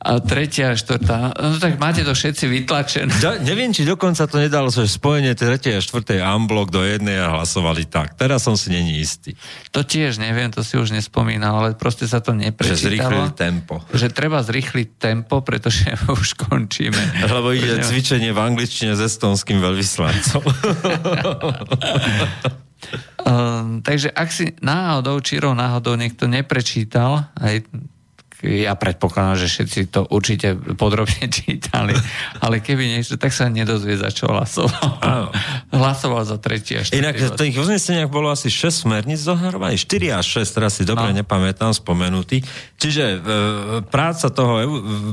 A tretia, štvrtá, no tak máte to všetci vytlačené. Da, neviem, či dokonca to nedalo že spojenie tretej a štvrtej amblok do jednej a hlasovali tak. Teraz som si není istý. To tiež neviem, to si už nespomínal, ale proste sa to neprečítalo. Že zrýchlili tempo. Že treba zrýchliť tempo, pretože už končíme. Lebo ide cvičenie v angličtine s estonským veľvyslancom. um, takže ak si náhodou, čirou náhodou niekto neprečítal, aj ja predpokladám, že všetci to určite podrobne čítali, ale keby niečo, tak sa nedozvie, za čo hlasoval. Áno. Hlasoval za tretie a Inak v tých uzneseniach bolo asi 6 smerníc zohromady, 4 až 6, teraz si dobre no. nepamätám, spomenutý. Čiže e, práca toho e,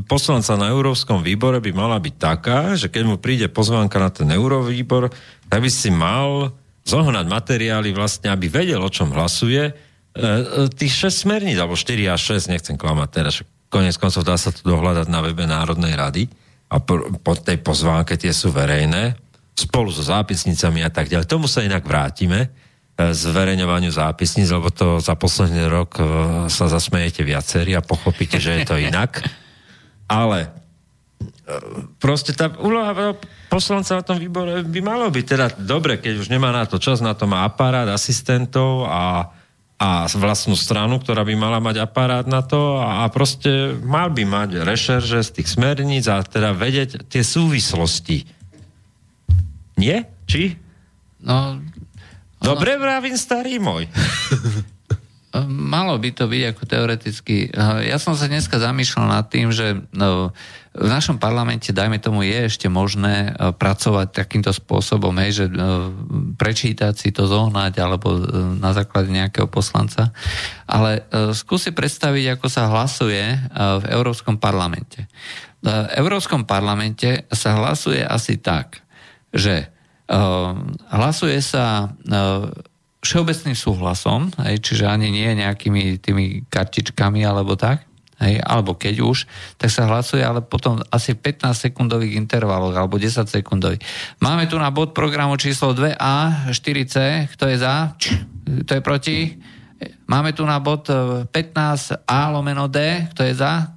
poslanca na Európskom výbore by mala byť taká, že keď mu príde pozvánka na ten Eurovýbor, tak by si mal zohnať materiály vlastne, aby vedel, o čom hlasuje, tých 6 smerníc, alebo 4 až 6, nechcem klamať teraz, konec koncov dá sa to dohľadať na webe Národnej rady a po, po tej pozvánke tie sú verejné, spolu so zápisnicami a tak ďalej. Tomu sa inak vrátime, e, zverejňovaniu zápisníc, lebo to za posledný rok sa zasmejete viacerí a pochopíte, že je to inak. Ale proste tá úloha poslanca na tom výbore by malo byť teda dobre, keď už nemá na to čas, na to má aparát asistentov a a vlastnú stranu, ktorá by mala mať aparát na to a, proste mal by mať rešerže z tých smerníc a teda vedieť tie súvislosti. Nie? Či? No... Dobre vravím, starý môj. Malo by to byť ako teoreticky. Ja som sa dneska zamýšľal nad tým, že no, v našom parlamente, dajme tomu, je ešte možné e, pracovať takýmto spôsobom, hej, že e, prečítať si to, zohnať alebo na základe nejakého poslanca. Ale skúsi predstaviť, ako sa hlasuje v Európskom parlamente. V Európskom parlamente sa hlasuje asi tak, že hlasuje sa všeobecným súhlasom, hej, čiže ani nie nejakými tými kartičkami alebo tak, hej, alebo keď už, tak sa hlasuje, ale potom asi 15 sekundových intervaloch alebo 10 sekundových. Máme tu na bod programu číslo 2A, 4C, kto je za, kto je proti. Máme tu na bod 15A lomeno D, kto je za,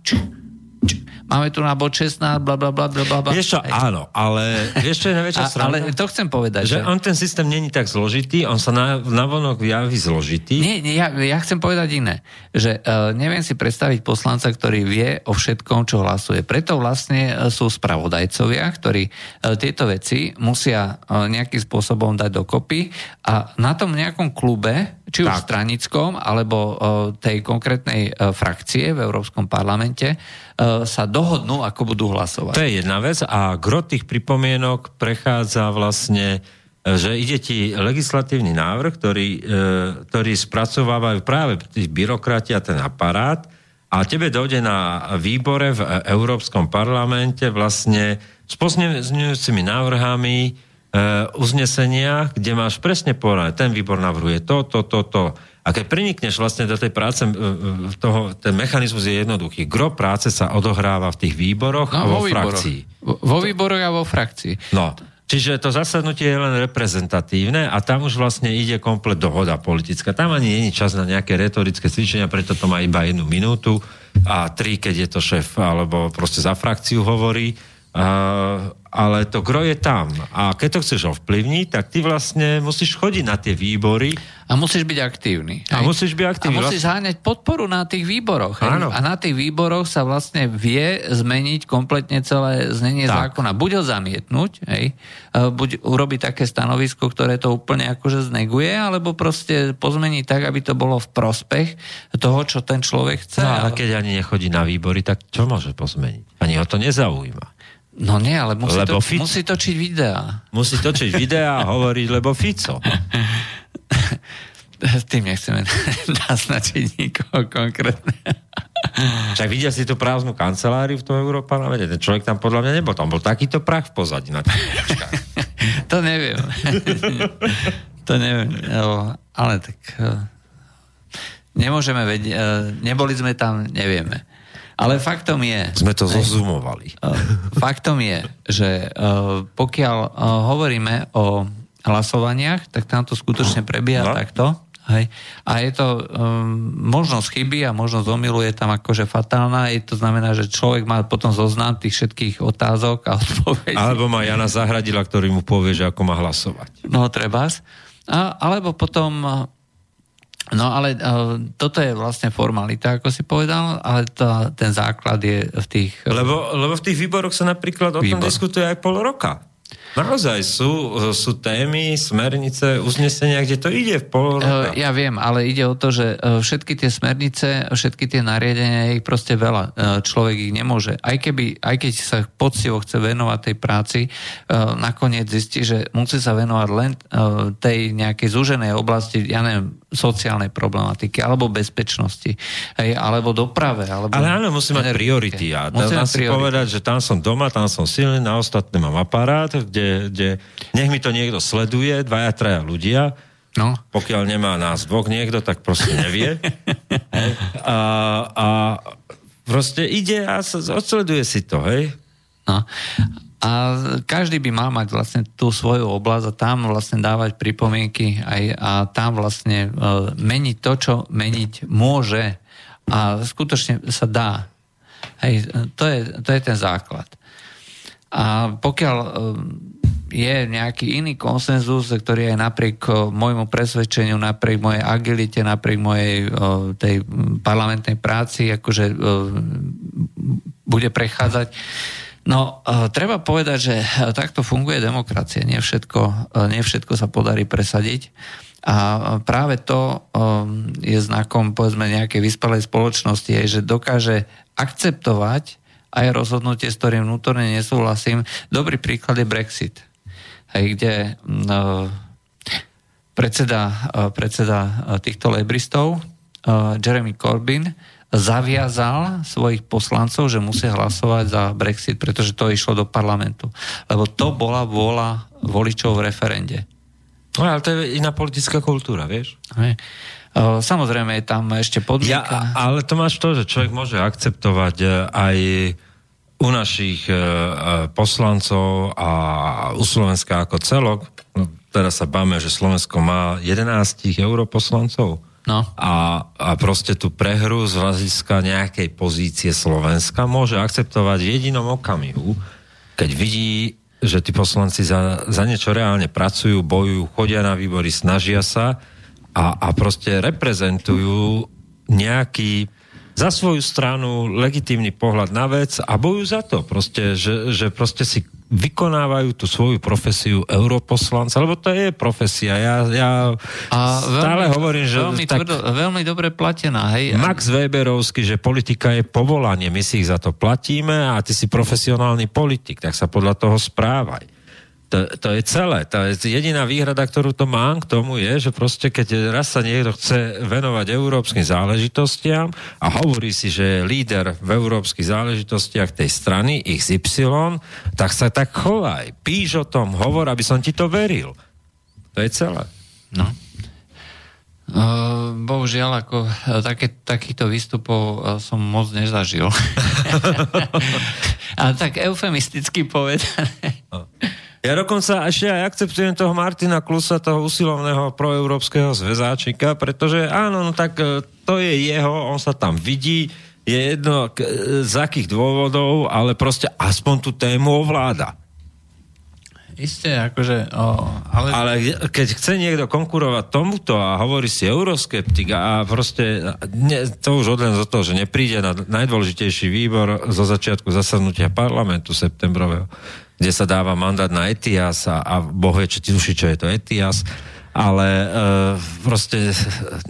máme tu na bod 16, bla, bla, bla, bla, bla. Vieš čo, áno, ale vieš čo je najväčšia strana? Ale to chcem povedať. Že, že on ten systém není tak zložitý, on sa na, vonok javí zložitý. Nie, nie ja, ja chcem povedať iné. Že uh, neviem si predstaviť poslanca, ktorý vie o všetkom, čo hlasuje. Preto vlastne uh, sú spravodajcovia, ktorí uh, tieto veci musia uh, nejakým spôsobom dať dokopy a na tom nejakom klube, či už tak. stranickom, alebo uh, tej konkrétnej uh, frakcie v Európskom parlamente, sa dohodnú, ako budú hlasovať. To je jedna vec a gro tých pripomienok prechádza vlastne že ide ti legislatívny návrh, ktorý, e, ktorý spracovávajú práve tí byrokrati a ten aparát a tebe dojde na výbore v Európskom parlamente vlastne s pozňujúcimi návrhami e, uznesenia, kde máš presne povedané, ten výbor navrhuje to, to, to, to. A keď prenikneš vlastne do tej práce, toho, ten mechanizmus je jednoduchý. Gro práce sa odohráva v tých výboroch no, a vo, vo frakcii. Vo výboroch a vo frakcii. No, čiže to zasadnutie je len reprezentatívne a tam už vlastne ide komplet dohoda politická. Tam ani není čas na nejaké retorické cvičenia, preto to má iba jednu minútu a tri, keď je to šéf alebo proste za frakciu hovorí. Uh, ale to gro je tam. A keď to chceš ovplyvniť, tak ty vlastne musíš chodiť na tie výbory. A musíš byť aktívny. A musíš byť aktívny. A musíš zháňať podporu na tých výboroch. Áno. A na tých výboroch sa vlastne vie zmeniť kompletne celé znenie tak. zákona. Buď ho zamietnúť, hej, buď urobiť také stanovisko, ktoré to úplne akože zneguje, alebo proste pozmeniť tak, aby to bolo v prospech toho, čo ten človek chce. No ale keď ani nechodí na výbory, tak čo môže pozmeniť? Ani ho to nezaujíma. No nie, ale musí, lebo to, Fico. musí točiť videá. Musí točiť videá a hovoriť, lebo Fico. Tým nechceme naznačiť nikoho konkrétne. Však vidia si tú prázdnu kanceláriu v tom Európarlamente. Ten človek tam podľa mňa nebol. Tam bol takýto prach v pozadí na To neviem. to neviem. Ale tak eh, nemôžeme vedieť. Eh, neboli sme tam, nevieme. Ale faktom je... Sme to zozumovali. Faktom je, že pokiaľ hovoríme o hlasovaniach, tak tam to skutočne prebieha no. takto. Hej. A je to um, možnosť chyby a možnosť omilu je tam akože fatálna. Je to znamená, že človek má potom zoznam tých všetkých otázok a odpovedí. Alebo má Jana Zahradila, ktorý mu povie, že ako má hlasovať. No, treba. A, alebo potom No ale uh, toto je vlastne formalita, ako si povedal, ale to, ten základ je v tých... Lebo, lebo v tých výboroch sa napríklad o tom diskutuje aj pol roka. Naozaj sú, sú témy, smernice, uznesenia, kde to ide v pol roka. Ja viem, ale ide o to, že e, všetky tie smernice, všetky tie nariadenia, ich proste veľa. E, človek ich nemôže. Aj, keby, aj keď sa poctivo chce venovať tej práci, nakoniec zistí, že musí sa venovať len tej nejakej zúženej oblasti, ja neviem, sociálnej problematiky, alebo bezpečnosti, hej, alebo doprave. Alebo ale áno, musí mať priority. Ja musí mať si povedať, že tam som doma, tam som silný, na ostatné mám aparát, kde, kde nech mi to niekto sleduje, dvaja, traja ľudia, No. Pokiaľ nemá nás dvoch niekto, tak proste nevie. a, a proste ide a odsleduje si to, hej? No. A každý by mal mať vlastne tú svoju oblasť a tam vlastne dávať pripomienky aj, a tam vlastne uh, meniť to, čo meniť môže a skutočne sa dá. Hej, to, je, to je ten základ. A pokiaľ uh, je nejaký iný konsenzus, ktorý je napriek uh, môjmu presvedčeniu, napriek mojej agilite, napriek mojej uh, tej parlamentnej práci, akože uh, bude prechádzať, No, treba povedať, že takto funguje demokracia. Nie všetko, nie všetko sa podarí presadiť. A práve to je znakom, povedzme, nejakej vyspelej spoločnosti, že dokáže akceptovať aj rozhodnutie, s ktorým vnútorne nesúhlasím. Dobrý príklad je Brexit, hej, kde uh, predseda, uh, predseda týchto lebristov, Jeremy Corbyn, zaviazal svojich poslancov, že musia hlasovať za Brexit, pretože to išlo do parlamentu. Lebo to bola vôľa voličov v referende. No, ale to je iná politická kultúra, vieš? Hej. Samozrejme je tam ešte podmienka. Ja, ale to máš to, že človek môže akceptovať aj u našich e, e, poslancov a u Slovenska ako celok. No, teraz sa báme, že Slovensko má 11 europoslancov. No. A, a proste tú prehru z hľadiska nejakej pozície Slovenska môže akceptovať v jedinom okamihu, keď vidí, že tí poslanci za, za niečo reálne pracujú, bojujú, chodia na výbory, snažia sa a, a proste reprezentujú nejaký za svoju stranu legitímny pohľad na vec a bojujú za to. Proste, že, že proste si vykonávajú tú svoju profesiu europoslanca, lebo to je profesia. Ja, ja a stále veľmi, hovorím, že... Veľmi, tak, tvrdo, veľmi dobre platená, hej. Max Weberovský, že politika je povolanie, my si ich za to platíme a ty si profesionálny politik, tak sa podľa toho správaj. To, to je celé. To je jediná výhrada, ktorú to mám k tomu je, že proste keď raz sa niekto chce venovať európskym záležitostiam a hovorí si, že je líder v európskych záležitostiach tej strany XY, tak sa tak chovaj. Píš o tom, hovor, aby som ti to veril. To je celé. No. Uh, bohužiaľ, ako uh, také, takýchto výstupov uh, som moc nezažil. A tak eufemisticky povedané. Ja dokonca ešte aj akceptujem toho Martina Klusa, toho usilovného proeurópskeho zväzáčika, pretože áno, no tak e, to je jeho, on sa tam vidí, je jedno e, z akých dôvodov, ale proste aspoň tú tému ovláda. Isté, akože... O, ale... ale keď chce niekto konkurovať tomuto a hovorí si euroskeptik a proste ne, to už odlen zo toho, že nepríde na najdôležitejší výbor zo začiatku zasadnutia parlamentu septembrového, kde sa dáva mandát na ETIAS a, a boh vie, čo ti duši, čo je to ETIAS, ale e, proste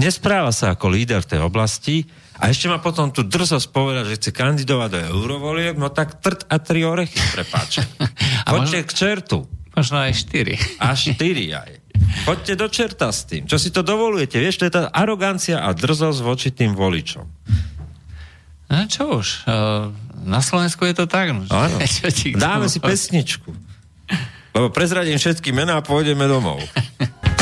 nespráva sa ako líder tej oblasti a ešte má potom tu drzosť povedať, že chce kandidovať do eurovolieb, no tak trt a tri orechy, prepáč. Poďte možno, k čertu. Možno aj štyri. A štyri aj. Poďte do čerta s tým. Čo si to dovolujete? Vieš, to je tá arogancia a drzosť voči tým voličom. No čo už, e, na Slovensku je to tak. No. Dáme si pesničku. Lebo prezradím všetky mená a pôjdeme domov.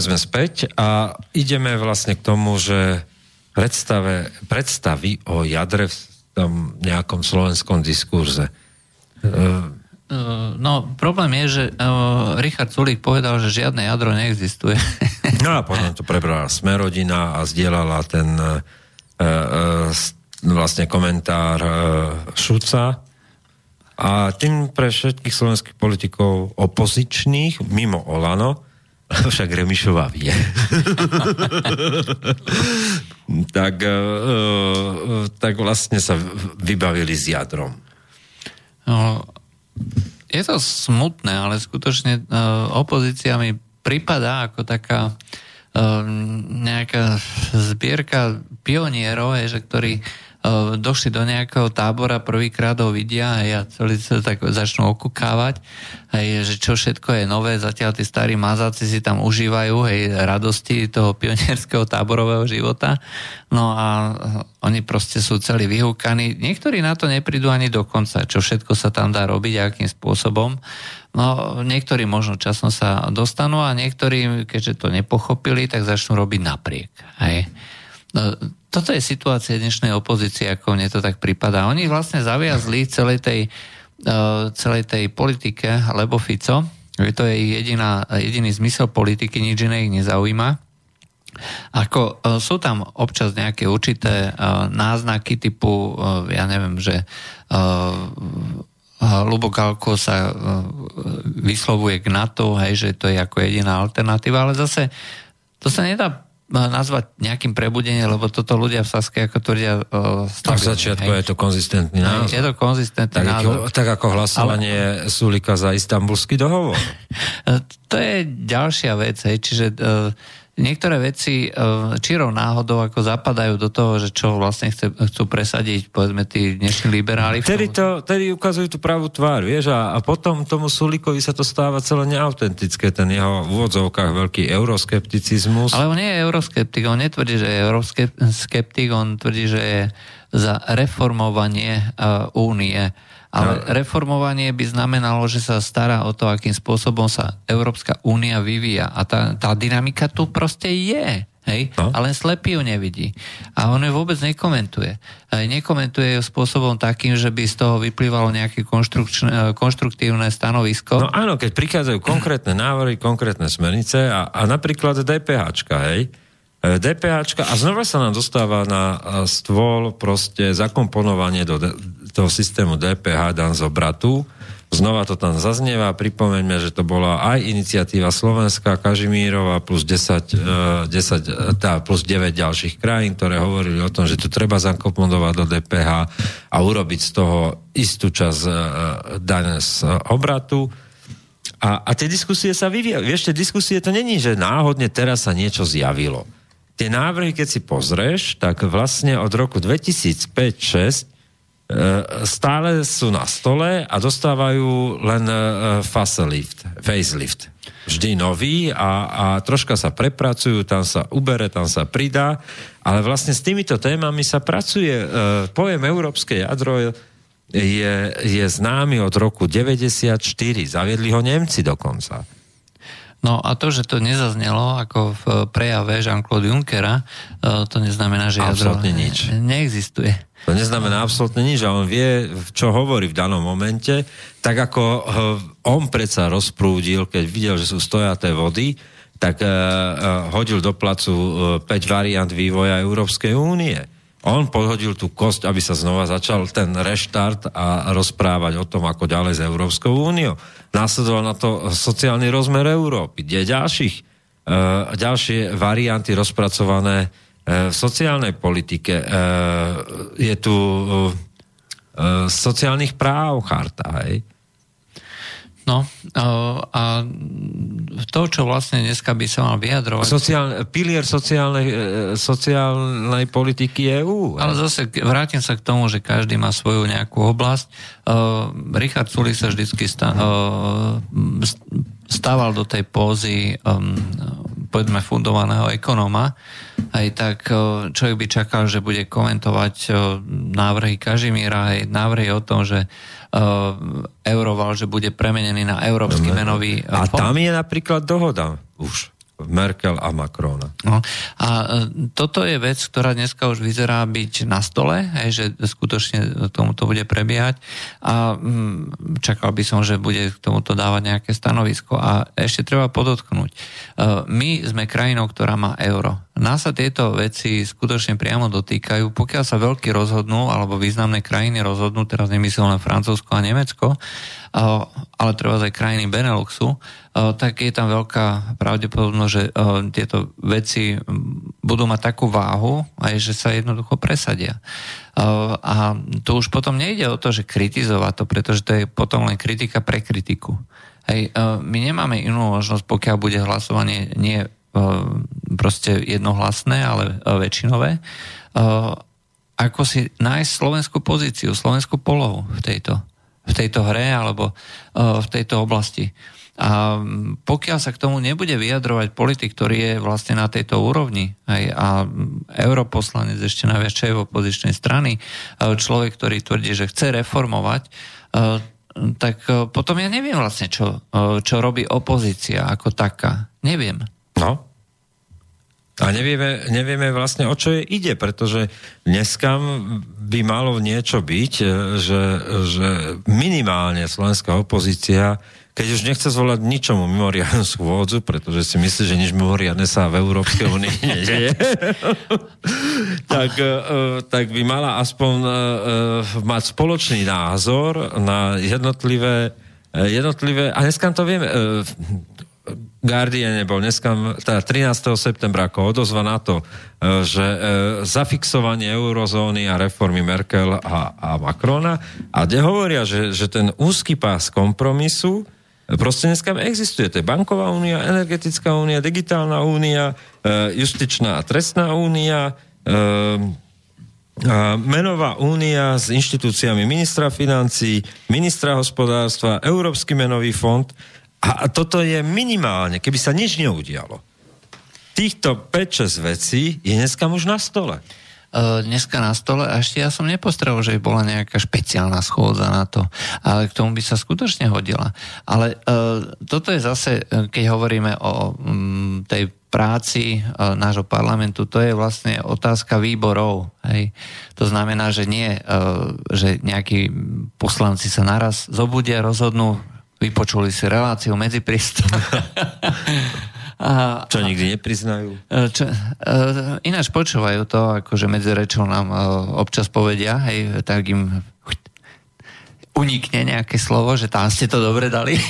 Sme späť a ideme vlastne k tomu, že predstave, predstavy o jadre v tom nejakom slovenskom diskurze. E, No, problém je, že uh, Richard Sulík povedal, že žiadne jadro neexistuje. No a potom to prebrala Smerodina a zdieľala ten e, e, vlastne komentár e, Šuca a tým pre všetkých slovenských politikov opozičných, mimo Olano, však Remišová vie. tak, e, e, tak vlastne sa vybavili s jadrom. No, je to smutné, ale skutočne uh, opozícia mi pripadá ako taká uh, nejaká zbierka pionierov, že ktorí došli do nejakého tábora, prvýkrát ho vidia a celý sa tak začnú okukávať, hej, že čo všetko je nové, zatiaľ tí starí mazáci si tam užívajú hej, radosti toho pionierského táborového života. No a uh, oni proste sú celí vyhúkaní. Niektorí na to neprídu ani do konca, čo všetko sa tam dá robiť a akým spôsobom. No, niektorí možno časom sa dostanú a niektorí, keďže to nepochopili, tak začnú robiť napriek. Hej. No, toto je situácia dnešnej opozície, ako mne to tak prípada. Oni vlastne zaviazli celej tej, uh, celej tej politike, lebo Fico, že to je ich jediná, jediný zmysel politiky, nič iné ich nezaujíma. Ako e, sú tam občas nejaké určité e, náznaky typu, e, ja neviem, že Lubo Galko sa vyslovuje k NATO, hej, že to je ako jediná alternatíva, ale zase to sa nedá nazvať nejakým prebudením, lebo toto ľudia v Saske ako tvrdia Tak v začiatku je to konzistentný názor. Je to konzistentný Tak, názor. tak ako hlasovanie Ale... Sulika za istambulský dohovor. To je ďalšia vec, hej, čiže uh, niektoré veci uh, čirou náhodou ako zapadajú do toho, že čo vlastne chce, chcú presadiť, povedzme, tí dnešní liberáli. Tedy, to, tedy ukazujú tú pravú tvár, vieš, a, a potom tomu Sulikovi sa to stáva celé neautentické, ten jeho v úvodzovkách veľký euroskepticizmus. Ale on nie je euroskeptik, on netvrdí, že je euroskeptik, on tvrdí, že je za reformovanie uh, únie. Ale No. reformovanie by znamenalo, že sa stará o to, akým spôsobom sa Európska únia vyvíja. A tá, tá dynamika tu proste je. Hej? No. A len slepý ju nevidí. A on ju vôbec nekomentuje. Nekomentuje ju spôsobom takým, že by z toho vyplývalo nejaké konštrukčné- konštruktívne stanovisko. No áno, keď prichádzajú konkrétne návrhy, konkrétne smernice a, a napríklad DPHčka, hej, E, DPHčka a znova sa nám dostáva na e, stôl proste zakomponovanie do toho systému DPH dan z obratu. Znova to tam zaznieva. Pripomeňme, že to bola aj iniciatíva Slovenská, Kažimírova plus 10, e, 10 e, tá, plus 9 ďalších krajín, ktoré hovorili o tom, že to treba zakomponovať do DPH a urobiť z toho istú časť e, dane z e, obratu. A, a tie diskusie sa vyvíjajú. Vieš, tie diskusie to není, že náhodne teraz sa niečo zjavilo. Tie návrhy, keď si pozrieš, tak vlastne od roku 2005-2006 e, stále sú na stole a dostávajú len e, facelift, facelift. Vždy nový a, a troška sa prepracujú, tam sa ubere, tam sa pridá, ale vlastne s týmito témami sa pracuje. E, pojem európske jadro je, je známy od roku 94. Zaviedli ho Nemci dokonca. No a to, že to nezaznelo ako v prejave Jean-Claude Junckera, e, to neznamená, že jadro nič. neexistuje. To neznamená absolútne nič, a on vie, čo hovorí v danom momente, tak ako eh, on predsa rozprúdil, keď videl, že sú stojaté vody, tak uh, hodil do placu uh, 5 variant vývoja Európskej únie. On podhodil tú kosť, aby sa znova začal ten reštart a rozprávať o tom, ako ďalej s Európskou úniou. Následoval na to sociálny rozmer Európy, kde ďalších, uh, ďalšie varianty rozpracované uh, v sociálnej politike. Uh, je tu sociálnych práv charta, hej? No a to, čo vlastne dneska by sa mal vyjadrovať... Sociál, pilier sociálnej, e, sociálnej politiky EU. Ale zase vrátim sa k tomu, že každý má svoju nejakú oblasť. Uh, Richard Sulik sa vždycky stá, uh, stával do tej pózy um, povedzme fundovaného ekonóma, aj tak uh, človek by čakal, že bude komentovať uh, návrhy Kažimíra, aj návrhy o tom, že uh, euroval, že bude premenený na Európsky menový uh, A fond. tam je napríklad dohoda už. Merkel a Macrona. No, a e, toto je vec, ktorá dneska už vyzerá byť na stole, hej, že skutočne tomuto bude prebiehať a mm, čakal by som, že bude k tomuto dávať nejaké stanovisko. A ešte treba podotknúť, e, my sme krajinou, ktorá má euro. Nás sa tieto veci skutočne priamo dotýkajú. Pokiaľ sa veľkí rozhodnú, alebo významné krajiny rozhodnú, teraz nemyslím len Francúzsko a Nemecko, ale treba aj krajiny Beneluxu, tak je tam veľká pravdepodobnosť, že tieto veci budú mať takú váhu, aj že sa jednoducho presadia. A to už potom nejde o to, že kritizovať to, pretože to je potom len kritika pre kritiku. Hej, my nemáme inú možnosť, pokiaľ bude hlasovanie nie proste jednohlasné, ale väčšinové, ako si nájsť slovenskú pozíciu, slovenskú polohu v tejto, v tejto hre alebo v tejto oblasti. A pokiaľ sa k tomu nebude vyjadrovať politik, ktorý je vlastne na tejto úrovni, aj, a europoslanec ešte na väčšej opozičnej strany, človek, ktorý tvrdí, že chce reformovať, tak potom ja neviem vlastne, čo, čo robí opozícia ako taká. Neviem. No. A nevieme, nevieme vlastne, o čo je ide, pretože dneska by malo niečo byť, e, že, že minimálne slovenská opozícia, keď už nechce zvolať ničomu mimoriadnu schôdzu, pretože si myslí, že nič mimoriadne sa v Európskej únii nedieje, tak, e, tak by mala aspoň e, mať spoločný názor na jednotlivé jednotlivé, a dneska to vieme, Guardian bol dneska, teda 13. septembra ako odozva na to, e, že e, zafixovanie eurozóny a reformy Merkel a, a Macrona a kde hovoria, že, že ten úzky pás kompromisu proste dneska existuje. To je banková únia, energetická únia, digitálna únia, e, justičná a trestná únia, menová únia s inštitúciami ministra financí, ministra hospodárstva, Európsky menový fond a toto je minimálne, keby sa nič neudialo. Týchto 5-6 vecí je dneska už na stole. Uh, dneska na stole a ešte ja som nepostrel, že bola nejaká špeciálna schôdza na to. Ale k tomu by sa skutočne hodila. Ale uh, toto je zase, e, keď hovoríme o um, tej práci uh, nášho parlamentu, to je vlastne otázka výborov. Hej. To znamená, že nie, že nejakí poslanci sa naraz zobudia, rozhodnú, vypočuli si reláciu medzi prístom. A, čo nikdy nepriznajú? E, čo, uh, ináč počúvajú to, akože medzi rečou nám uh, občas povedia, hej, tak im unikne nejaké slovo, že tam ste to dobre dali.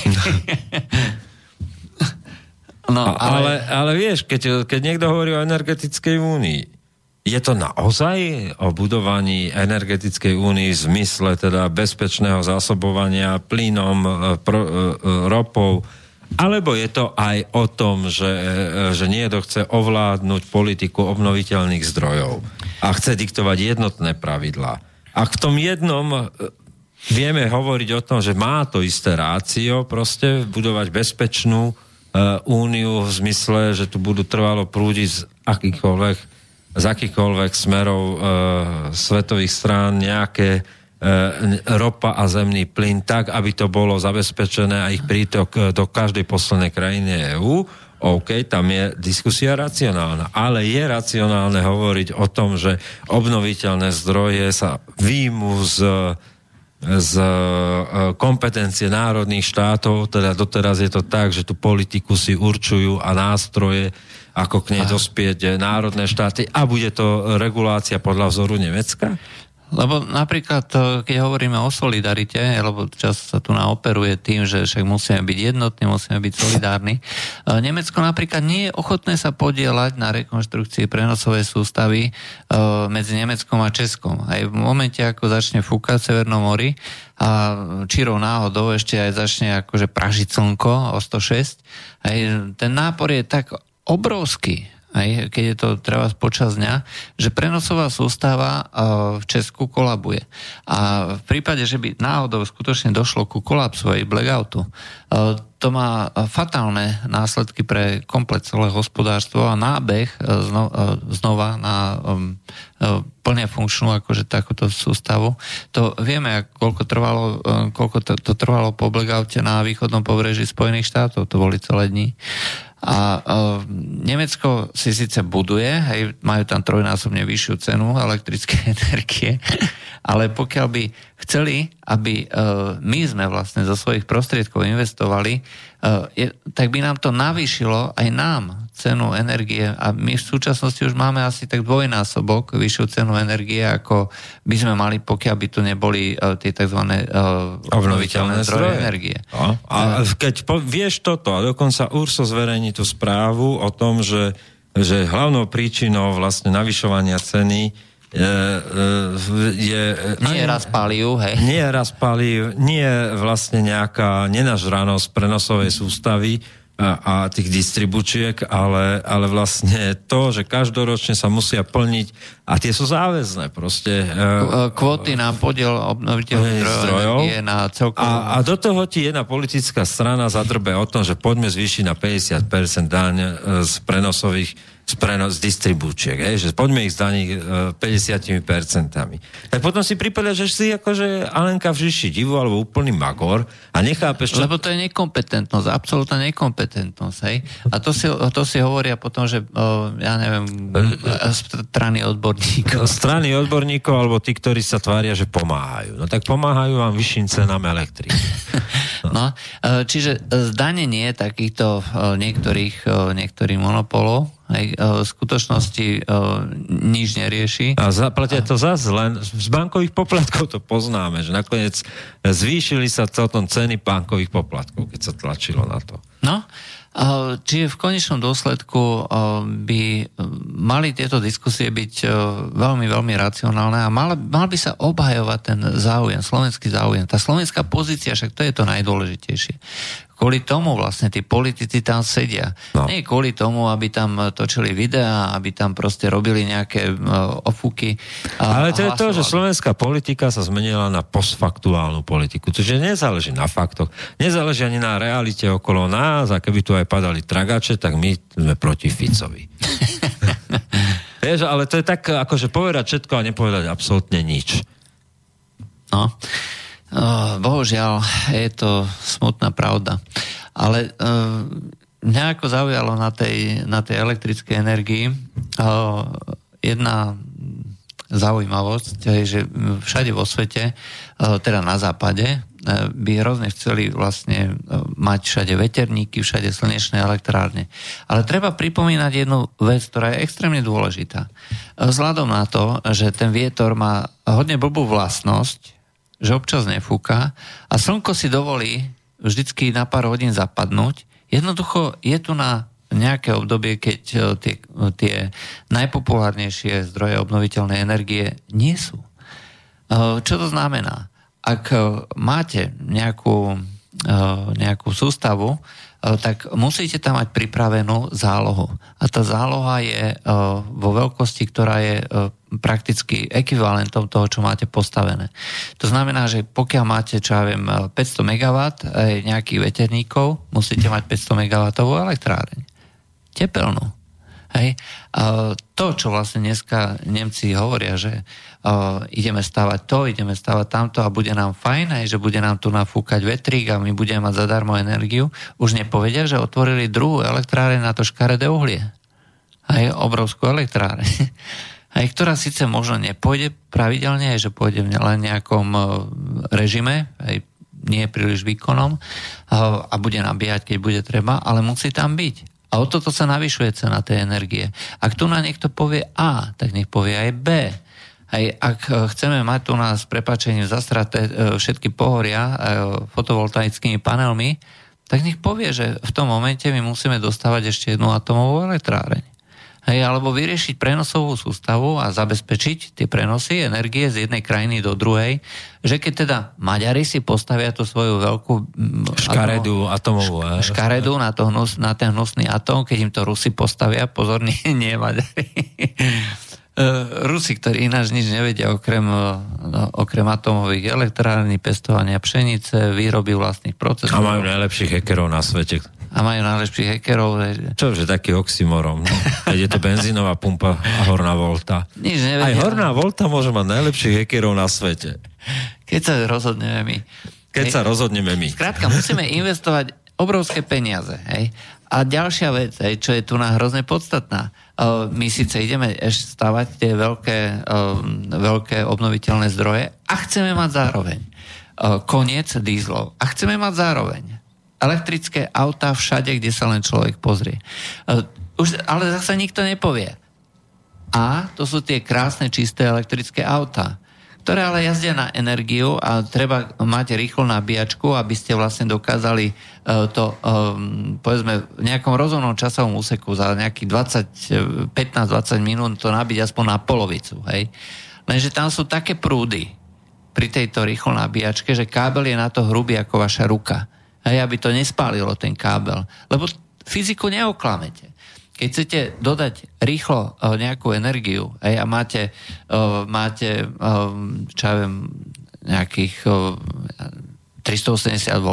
no, ale... ale, ale vieš, keď, keď niekto hovorí o energetickej únii, je to naozaj o budovaní energetickej únie v zmysle teda bezpečného zásobovania plynom, e, pro, e, e, ropou, alebo je to aj o tom, že, že niekto chce ovládnuť politiku obnoviteľných zdrojov a chce diktovať jednotné pravidlá. A v tom jednom vieme hovoriť o tom, že má to isté rácio, proste budovať bezpečnú úniu v zmysle, že tu budú trvalo prúdiť z akýchkoľvek z akýchkoľvek smerov e, svetových strán nejaké e, ropa a zemný plyn tak, aby to bolo zabezpečené a ich prítok e, do každej poslednej krajiny EÚ. OK, tam je diskusia racionálna, ale je racionálne hovoriť o tom, že obnoviteľné zdroje sa výjmu z z e, kompetencie národných štátov, teda doteraz je to tak, že tú politiku si určujú a nástroje, ako k nej dospieť národné štáty a bude to regulácia podľa vzoru Nemecka? Lebo napríklad, keď hovoríme o solidarite, lebo čas sa tu naoperuje tým, že však musíme byť jednotní, musíme byť solidárni, Nemecko napríklad nie je ochotné sa podielať na rekonštrukcii prenosovej sústavy medzi Nemeckom a Českom. Aj v momente, ako začne fúkať Severnom mori a čirou náhodou ešte aj začne akože pražiť slnko o 106, aj ten nápor je tak obrovský, aj keď je to treba počas dňa, že prenosová sústava v Česku kolabuje. A v prípade, že by náhodou skutočne došlo ku kolapsu aj blackoutu, to má fatálne následky pre komplet celé hospodárstvo a nábeh znova na um, plne funkčnú akože takúto sústavu. To vieme, koľko, trvalo, koľko to, to trvalo po blackoute na východnom pobreží Spojených štátov, to boli celé dni. A uh, Nemecko si síce buduje, hej, majú tam trojnásobne vyššiu cenu elektrickej energie, ale pokiaľ by chceli, aby uh, my sme vlastne zo svojich prostriedkov investovali, uh, je, tak by nám to navýšilo aj nám cenu energie a my v súčasnosti už máme asi tak dvojnásobok vyššiu cenu energie, ako by sme mali, pokiaľ by tu neboli uh, tie tzv. Uh, obnoviteľné zdroje energie. A, a keď po, vieš toto a dokonca URSO zverejní tú správu o tom, že, že hlavnou príčinou vlastne navyšovania ceny je, je... Nie je raz paliu, hej. Nie je raz paliu, nie je vlastne nejaká nenažranosť prenosovej sústavy, a, a tých distribučiek, ale, ale vlastne to, že každoročne sa musia plniť a tie sú záväzné proste. E, kvóty na podiel obnoviteľných zdrojov na celkovú... A, a do toho ti jedna politická strana zadrbe o tom, že poďme zvýšiť na 50% daň e, z prenosových z, prenos, z distribúčiek, hej, že poďme ich zdaniť e, 50%. Tak potom si prípada, že si akože Alenka v Žiši divu alebo úplný magor a nechápeš, čo... Lebo to je nekompetentnosť, absolútna nekompetentnosť, hej. A to si, to si hovoria potom, že o, ja neviem, strany odborníkov. Strany odborníkov alebo tí, ktorí sa tvária, že pomáhajú. No tak pomáhajú vám vyšším cenám elektriky. No. no, čiže zdanenie takýchto niektorých, niektorých monopolov aj e, v skutočnosti e, nič nerieši. A zaplatia to zase len z bankových poplatkov to poznáme, že nakoniec zvýšili sa celkom ceny bankových poplatkov, keď sa tlačilo na to. No, Čiže v konečnom dôsledku by mali tieto diskusie byť veľmi, veľmi racionálne a mal, mal by sa obhajovať ten záujem, slovenský záujem. Tá slovenská pozícia, však to je to najdôležitejšie. Kvôli tomu vlastne tí politici tam sedia. No. Nie kvôli tomu, aby tam točili videá, aby tam proste robili nejaké uh, ofúky. A, Ale to je to, že slovenská politika sa zmenila na postfaktuálnu politiku. Čiže nezáleží na faktoch, nezáleží ani na realite okolo nás a keby tu aj padali tragače, tak my sme proti Ficovi. Vieš, ale to je tak, akože povedať všetko a nepovedať absolútne nič. No. Oh, bohužiaľ, je to smutná pravda. Ale uh, mňa ako zaujalo na tej, na tej elektrickej energii uh, jedna zaujímavosť, že všade vo svete, teda na západe, by hrozne chceli vlastne mať všade veterníky, všade slnečné elektrárne. Ale treba pripomínať jednu vec, ktorá je extrémne dôležitá. Vzhľadom na to, že ten vietor má hodne blbú vlastnosť, že občas nefúka a slnko si dovolí vždycky na pár hodín zapadnúť. Jednoducho je tu na nejaké obdobie, keď e, tie, tie najpopulárnejšie zdroje obnoviteľnej energie nie sú. E, čo to znamená? Ak e, máte nejakú, nejakú sústavu, E, tak musíte tam mať pripravenú zálohu. A tá záloha je e, vo veľkosti, ktorá je e, prakticky ekvivalentom toho, čo máte postavené. To znamená, že pokiaľ máte, čo ja viem, 500 MW nejakých veterníkov, musíte mať 500 MW elektráreň. Tepelnú. Hej. A to, čo vlastne dneska Nemci hovoria, že uh, ideme stavať to, ideme stavať tamto a bude nám fajn, aj že bude nám tu nafúkať vetrík a my budeme mať zadarmo energiu, už nepovedia, že otvorili druhú elektráre na to škaredé uhlie. Aj obrovskú elektráre. aj ktorá síce možno nepôjde pravidelne, aj že pôjde v len nejakom e, režime, aj nie príliš výkonom a bude nabíjať, keď bude treba, ale musí tam byť. A o toto sa navyšuje cena tej energie. Ak tu na niekto povie A, tak nech povie aj B. Aj ak chceme mať tu nás prepačením zastraté e, všetky pohoria e, fotovoltaickými panelmi, tak nech povie, že v tom momente my musíme dostávať ešte jednu atomovú elektráreň hej, alebo vyriešiť prenosovú sústavu a zabezpečiť tie prenosy energie z jednej krajiny do druhej, že keď teda Maďari si postavia tú svoju veľkú škaredu atomovú. Šk- škaredu na, to hnus, na ten hnusný atóm, keď im to Rusi postavia, pozor, nie, nie Maďari. E, Rusi, ktorí ináč nič nevedia okrem, e, no, okrem atomových elektrární, pestovania pšenice, výroby vlastných procesov. A majú najlepších hekerov na svete a majú najlepších hackerov. Čo, že taký oxymorom. No? Keď je to benzínová pumpa a horná volta. Nič nevedia. Aj horná volta môže mať najlepších hackerov na svete. Keď sa rozhodneme my. Keď hej. sa rozhodneme my. Skrátka, musíme investovať obrovské peniaze. Hej? A ďalšia vec, hej, čo je tu na hrozne podstatná. My síce ideme ešte stavať tie veľké, veľké obnoviteľné zdroje a chceme mať zároveň koniec dízlov. A chceme mať zároveň elektrické autá všade, kde sa len človek pozrie. E, už, ale zase nikto nepovie. A to sú tie krásne, čisté elektrické autá, ktoré ale jazdia na energiu a treba mať rýchlo nabíjačku, aby ste vlastne dokázali uh, to, um, povedzme, v nejakom rozumnom časovom úseku za nejakých 20, 15-20 minút to nabiť aspoň na polovicu. Hej? Lenže tam sú také prúdy pri tejto rýchlo nabíjačke, že kábel je na to hrubý ako vaša ruka hej, aby to nespálilo ten kábel. Lebo fyziku neoklamete. Keď chcete dodať rýchlo uh, nejakú energiu hej, a máte, uh, máte uh, čo ja viem, nejakých uh, 380 V,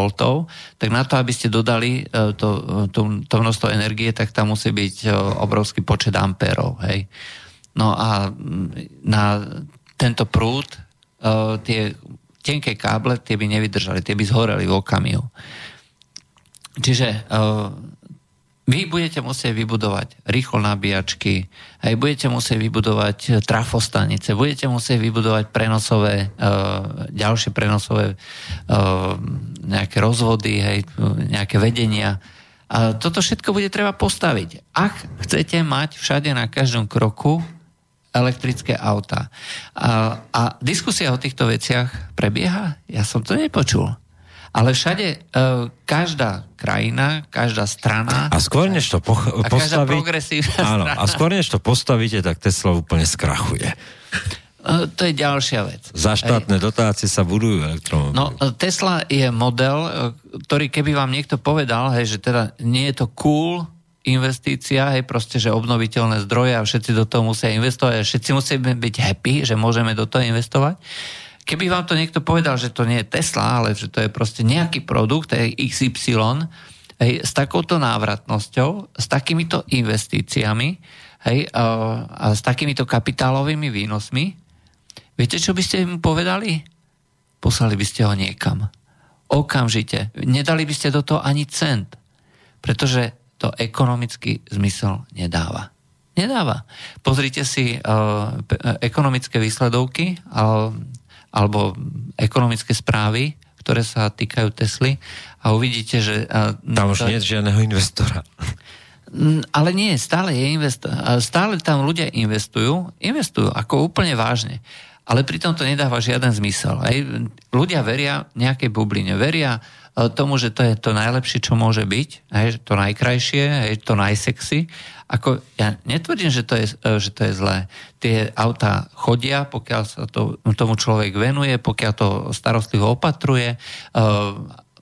tak na to, aby ste dodali to, to, to množstvo energie, tak tam musí byť obrovský počet ampérov. Hej. No a na tento prúd tie tenké káble, tie by nevydržali, tie by zhoreli v okamihu. Čiže uh, vy budete musieť vybudovať rýchlo nabíjačky, aj budete musieť vybudovať trafostanice, budete musieť vybudovať prenosové, uh, ďalšie prenosové nejaké rozvody, hej, nejaké vedenia. A toto všetko bude treba postaviť. Ak chcete mať všade na každom kroku elektrické auta. A, a diskusia o týchto veciach prebieha? Ja som to nepočul. Ale všade e, každá krajina, každá strana... A skôr než to poch- a postaví... áno, A skôr než to postavíte, tak Tesla úplne skrachuje. E, to je ďalšia vec. Za štátne Ej. dotácie sa budujú elektromobily. No, Tesla je model, e, ktorý keby vám niekto povedal, hej, že teda nie je to cool investícia, hej, proste, že obnoviteľné zdroje a všetci do toho musia investovať a všetci musíme byť happy, že môžeme do toho investovať. Keby vám to niekto povedal, že to nie je Tesla, ale že to je proste nejaký produkt, hej, XY, hej, s takouto návratnosťou, s takýmito investíciami hej, a, a s takýmito kapitálovými výnosmi, viete, čo by ste im povedali? Poslali by ste ho niekam. Okamžite. Nedali by ste do toho ani cent. Pretože to ekonomický zmysel nedáva. Nedáva. Pozrite si uh, ekonomické výsledovky uh, alebo ekonomické správy, ktoré sa týkajú Tesly a uvidíte, že... Uh, tam už to... nie je žiadneho investora. Ale nie, stále je investor. Stále tam ľudia investujú, investujú ako úplne vážne. Ale pritom to nedáva žiaden zmysel. Aj ľudia veria nejakej bubline, veria tomu, že to je to najlepšie, čo môže byť, hej, to najkrajšie, hej, to najsexy. Ako, ja netvrdím, že to, je, e, že to je zlé. Tie autá chodia, pokiaľ sa to, tomu človek venuje, pokiaľ to starostlivo opatruje, uh,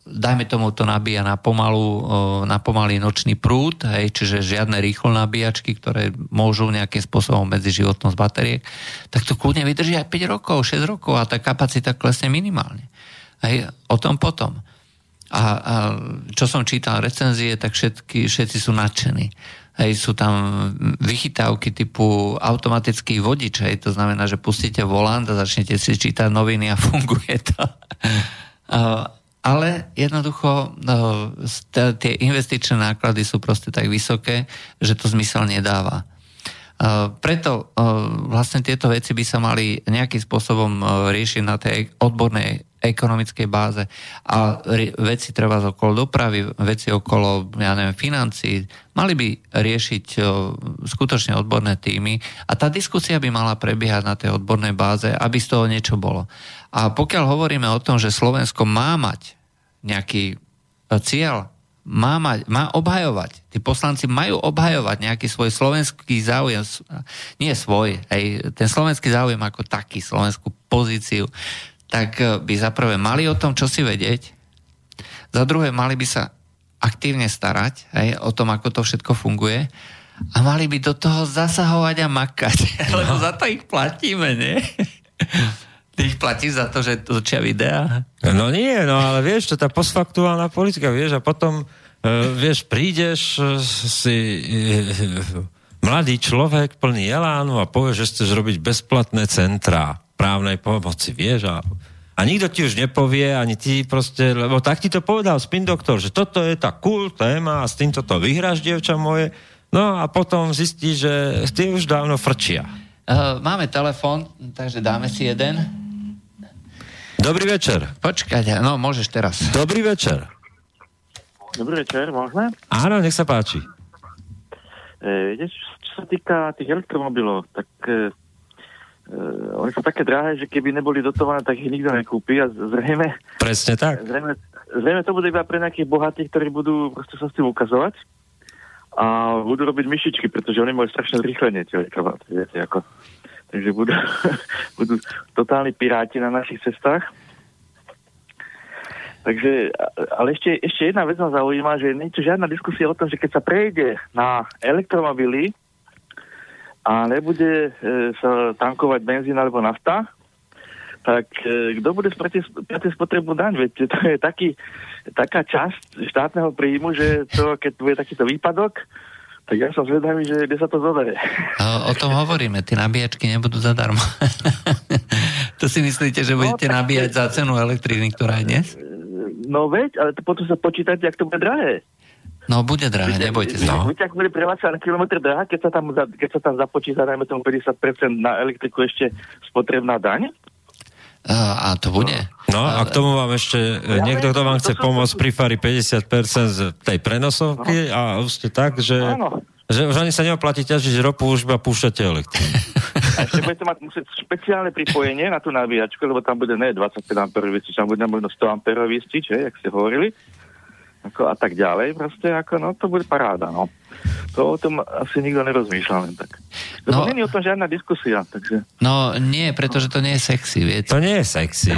dajme tomu to nabíja na, pomalu, na pomalý nočný prúd, hej, čiže žiadne rýchlo nabíjačky, ktoré môžu nejakým spôsobom medzi životnosť bateriek, tak to kľudne vydrží aj 5 rokov, 6 rokov a tá kapacita klesne minimálne. Hej, o tom potom. A, a čo som čítal recenzie, tak všetky, všetci sú nadšení. Hej, sú tam vychytávky typu automatický vodič, hej, to znamená, že pustíte volant a začnete si čítať noviny a funguje to. Ale jednoducho no, tie investičné náklady sú proste tak vysoké, že to zmysel nedáva. Preto vlastne tieto veci by sa mali nejakým spôsobom riešiť na tej odbornej ekonomickej báze a veci treba okolo dopravy, veci okolo, ja neviem, financií, mali by riešiť skutočne odborné týmy a tá diskusia by mala prebiehať na tej odbornej báze, aby z toho niečo bolo. A pokiaľ hovoríme o tom, že Slovensko má mať nejaký e, cieľ, má, mať, má obhajovať, tí poslanci majú obhajovať nejaký svoj slovenský záujem, nie svoj, aj ten slovenský záujem ako taký, slovenskú pozíciu, tak eh, by za prvé mali o tom, čo si vedieť, za druhé mali by sa aktívne starať aj, o tom, ako to všetko funguje. A mali by do toho zasahovať a makať, no. lebo za to ich platíme, nie? Ty ich platíš za to, že točia videá? No nie, no ale vieš, to tá postfaktuálna politika, vieš, a potom, uh, vieš, prídeš uh, si uh, mladý človek plný elánu a povie, že chceš robiť bezplatné centrá právnej pomoci, vieš, a, a nikto ti už nepovie, ani ti proste, lebo tak ti to povedal spin doktor, že toto je tá cool téma a s týmto to vyhráš, dievča moje, no a potom zistí, že ty už dávno frčia. Uh, máme telefon, takže dáme si jeden. Dobrý večer. Počkať, no môžeš teraz. Dobrý večer. Dobrý večer, môžeme? Áno, nech sa páči. E, čo sa týka tých elektromobilov, tak e, uh, oni sú také drahé, že keby neboli dotované, tak ich nikto nekúpi a zrejme... Presne tak. Zrejme, zrejme to bude iba pre nejakých bohatých, ktorí budú proste sa s tým ukazovať a budú robiť myšičky, pretože oni majú strašne zrýchlenie tie viete, ako. Takže budú, budú totálni piráti na našich cestách. Takže, ale ešte, ešte jedna vec ma zaujíma, že nie je žiadna diskusia o tom, že keď sa prejde na elektromobily, a nebude e, sa tankovať benzín alebo nafta, tak e, kto bude splatiť spotrebu daň? Veď to je taký, taká časť štátneho príjmu, že to, keď bude takýto výpadok, tak ja som zvedavý, že kde sa to zoberie. O, o tom hovoríme, tie nabíjačky nebudú zadarmo. to si myslíte, že budete no, nabíjať za cenu elektriny, ktorá je dnes? No veď, ale to potom sa počítať, ak to bude drahé. No bude drahé, nebojte sa. No. Viete, ak bude prevádzka na kilometr drahá, keď sa tam, keď sa tam započíta, dajme tomu 50% na elektriku ešte spotrebná daň? A, to bude? No a k tomu vám ešte ja niekto, kto vám chce pomôcť, prifári 50% z tej prenosovky no. a už ste tak, že... Áno. Že už ani sa neoplatí ťažiť ropu, už iba púšťate elektrínu. A ešte budete mať musieť špeciálne pripojenie na tú nabíjačku, lebo tam bude ne 25 A, tam bude možno 100 A vystič, jak ste hovorili ako a tak ďalej, proste ako, no to bude paráda, no. To o tom asi nikto nerozmýšľa len tak. To no, nie je o tom žiadna diskusia, takže... No nie, pretože to nie je sexy, viete. To nie je sexy.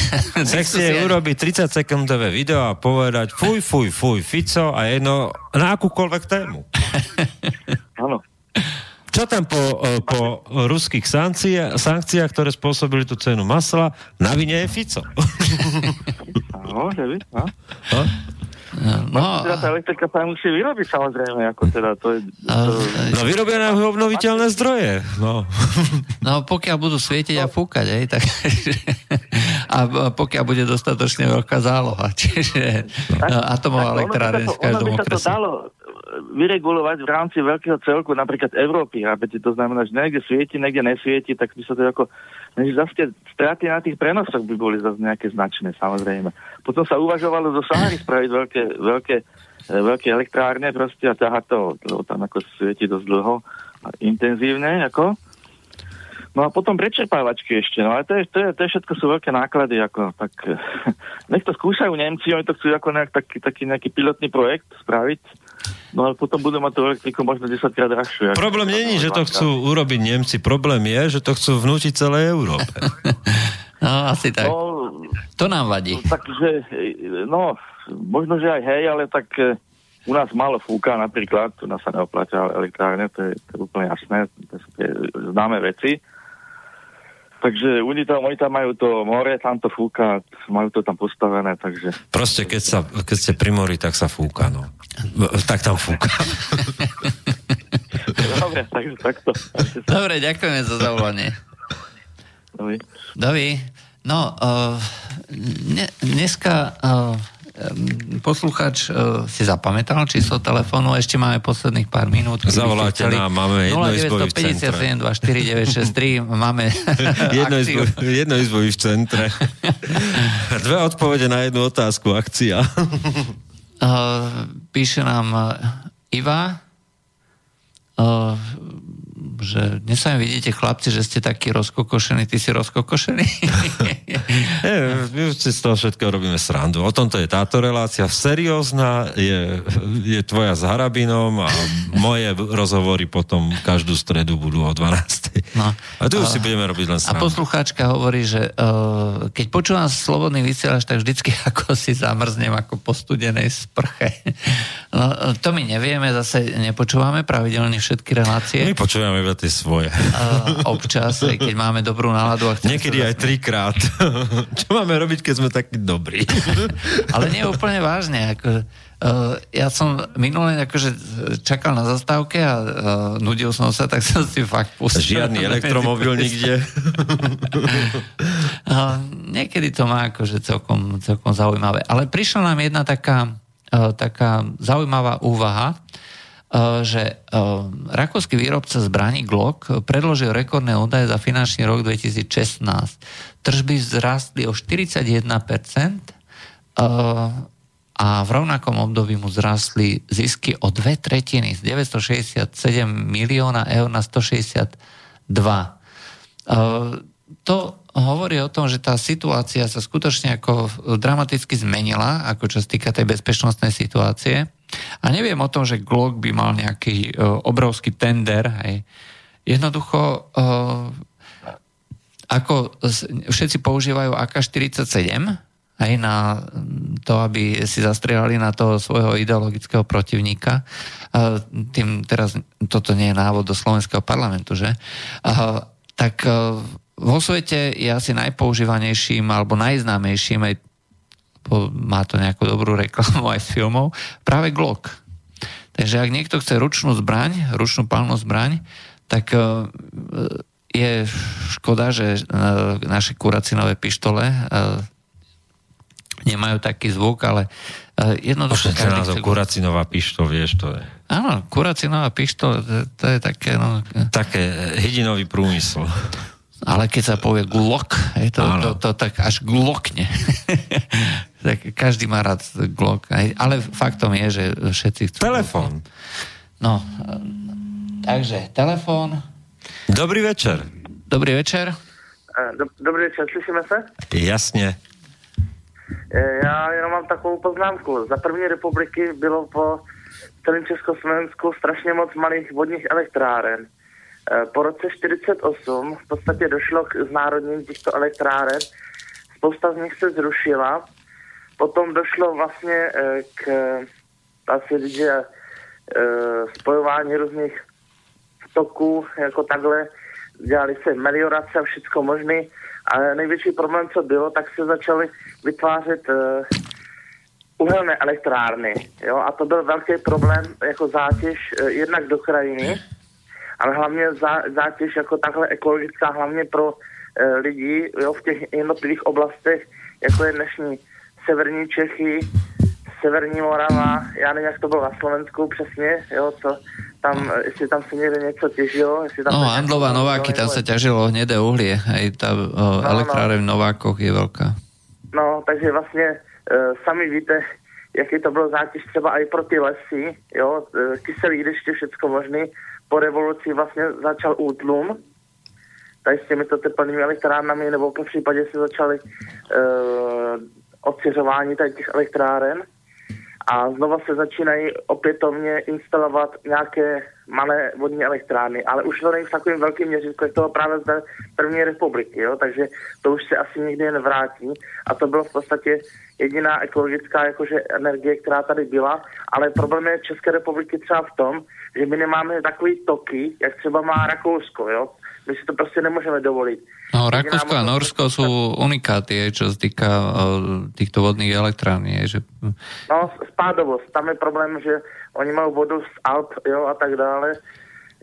sexy je urobiť 30 sekundové video a povedať fuj, fuj, fuj, Fico a jedno na akúkoľvek tému. Áno. Čo tam po, po ruských sankciách, sankciách, ktoré spôsobili tú cenu masla, na vine je Fico. Môže byť, no. No? No, teda tá elektrika sa musí vyrobiť samozrejme, ako teda to je... To... No vyrobia na obnoviteľné zdroje, no. No pokiaľ budú svietiť a fúkať, aj, tak... A pokiaľ bude dostatočne veľká záloha, čiže tak, atomová elektrárne v každom okrese. dalo vyregulovať v rámci veľkého celku, napríklad Európy, chápete, to znamená, že niekde svieti, niekde nesvieti, tak by sa to ako zase tie straty na tých prenosoch by boli zase nejaké značné, samozrejme. Potom sa uvažovalo zo Sahary spraviť veľké, veľké, e, veľké elektrárne proste a ťahať to, lebo tam ako svieti dosť dlho a intenzívne, ako. No a potom prečerpávačky ešte, no ale to je, to je, to je všetko sú veľké náklady, ako tak nech to skúšajú Nemci, oni to chcú ako nejak, taký, taký nejaký pilotný projekt spraviť, No ale potom budú mať tú elektriku možno 10 krát drahšiu. Problém není, že to chcú urobiť Nemci. Problém je, že to chcú vnútiť celej Európe. no, asi tak. No, to nám vadí. Takže, no, možno, že aj hej, ale tak e, u nás málo fúka napríklad, tu nás sa neoplatia elektrárne, to je, to je úplne jasné, to sú tie známe veci. Takže oni tam, oni tam majú to more, tam to fúka, majú to tam postavené, takže... Proste keď, sa, keď ste pri mori, tak sa fúka, no. Tak tam fúka. Dobre, takže takto. Dobre, ďakujeme za zavolanie. Dovi. Dovi. No, uh, ne, dneska uh, posluchač uh, si zapamätal číslo telefónu, ešte máme posledných pár minút. Zavoláte nám, máme jednoizbový v centre. 0957 máme jedno, izbový v centre. Dve odpovede na jednu otázku, akcia. uh, píše nám uh, Iva, uh, že dnes sa vidíte chlapci, že ste takí rozkokošení, ty si rozkokošený? my si z toho všetkého robíme srandu. O tomto je táto relácia. Seriózna je, je tvoja s Harabinom a moje rozhovory potom každú stredu budú o 12. No. A tu už a, si budeme robiť len srandu. A poslucháčka hovorí, že uh, keď počúvam slobodný vysielač, tak vždycky ako si zamrznem ako po studenej sprche. No, to my nevieme, zase nepočúvame pravidelne všetky relácie. My počúvame iba tie svoje. Uh, občas, aj keď máme dobrú náladu. A Niekedy aj trikrát. Čo máme robiť, keď sme takí dobrí? Ale nie úplne vážne. Ako, uh, ja som minulé akože čakal na zastávke a uh, nudil som sa, tak som si fakt pustil. Žiadny elektromobil nikde. uh, niekedy to má akože celkom, celkom zaujímavé. Ale prišla nám jedna taká, uh, taká zaujímavá úvaha, že e, rakúsky výrobca zbraní Glock predložil rekordné údaje za finančný rok 2016. Tržby zrastli o 41% e, a v rovnakom období mu zrastli zisky o dve tretiny z 967 milióna eur na 162. To hovorí o tom, že tá situácia sa skutočne ako dramaticky zmenila, ako čo sa týka tej bezpečnostnej situácie. A neviem o tom, že Glock by mal nejaký uh, obrovský tender. Hej. Jednoducho, uh, ako všetci používajú AK-47 aj na to, aby si zastrieľali na toho svojho ideologického protivníka. Uh, tým teraz, toto nie je návod do slovenského parlamentu, že? Tak vo svete je asi najpoužívanejším alebo najznámejším aj má to nejakú dobrú reklamu aj z filmov, práve Glock. Takže ak niekto chce ručnú zbraň, ručnú palnú zbraň, tak uh, je škoda, že uh, naše kuracinové pištole nemajú taký zvuk, ale jednoducho... Počkej, názov, kuracinová pištol, vieš, to je. Áno, kuracinová pištol, to, to je také... No, také hydinový prúmysl. Ale keď sa povie glok, je to, to, to, to tak až glokne. tak každý má rád glok. Ale faktom je, že všetci chcú... Telefón. No, takže telefón. Dobrý večer. Dobrý večer. Dobrý večer, slyšíme se? Jasně. E, já jenom mám takovou poznámku. Za první republiky bylo po celém Československu strašně moc malých vodních elektráren. Eh, po roce 48 v podstatě došlo k znárodnění těchto elektráren. Spousta z nich se zrušila. Potom došlo vlastně eh, k asi že eh, spojování různých toků, jako takhle. Dělali se meliorace a všechno možné. Ale největší problém, co bylo, tak se začaly vytvářet uhelné elektrárny. Jo? A to byl velký problém jako zátěž jednak do krajiny, ale hlavně zá, zátěž jako takhle ekologická, hlavně pro e, lidi jo, v těch jednotlivých oblastech, jako je dnešní severní Čechy, severní Morava, já nevím, jak to bylo na Slovensku přesně, jo, co tam, jestli tam se někde něco těžilo. Jestli tam no, Andlova Nováky, tam se ťažilo hnedé uhlie, aj ta no, elektráreň no. v Novákoch je velká. No, takže vlastně e, sami víte, jaký to bylo zátěž třeba i pro ty lesy, jo, e, kyselý deště, všecko možný, po revoluci vlastně začal útlum, tady s těmito teplnými elektrárnami, nebo v případě se začaly uh, odciřování tady těch elektráren. A znova se začínají opětovně instalovat nějaké malé vodní elektrárny, ale už to není v takovém velkém měřítku, jak toho právě z první republiky, jo? takže to už se asi nikdy nevrátí a to bylo v podstatě jediná ekologická jakože energie, která tady byla, ale problém je České republiky třeba v tom, že my nemáme takový toky, jak třeba má Rakousko, jo. My si to prostě nemůžeme dovolit. No, Rakúsko a Norsko sú unikáty, čo sa týka uh, týchto vodných elektrární. Že... No, spádovosť. Tam je problém, že oni mají vodu z Alp, jo, a tak dále.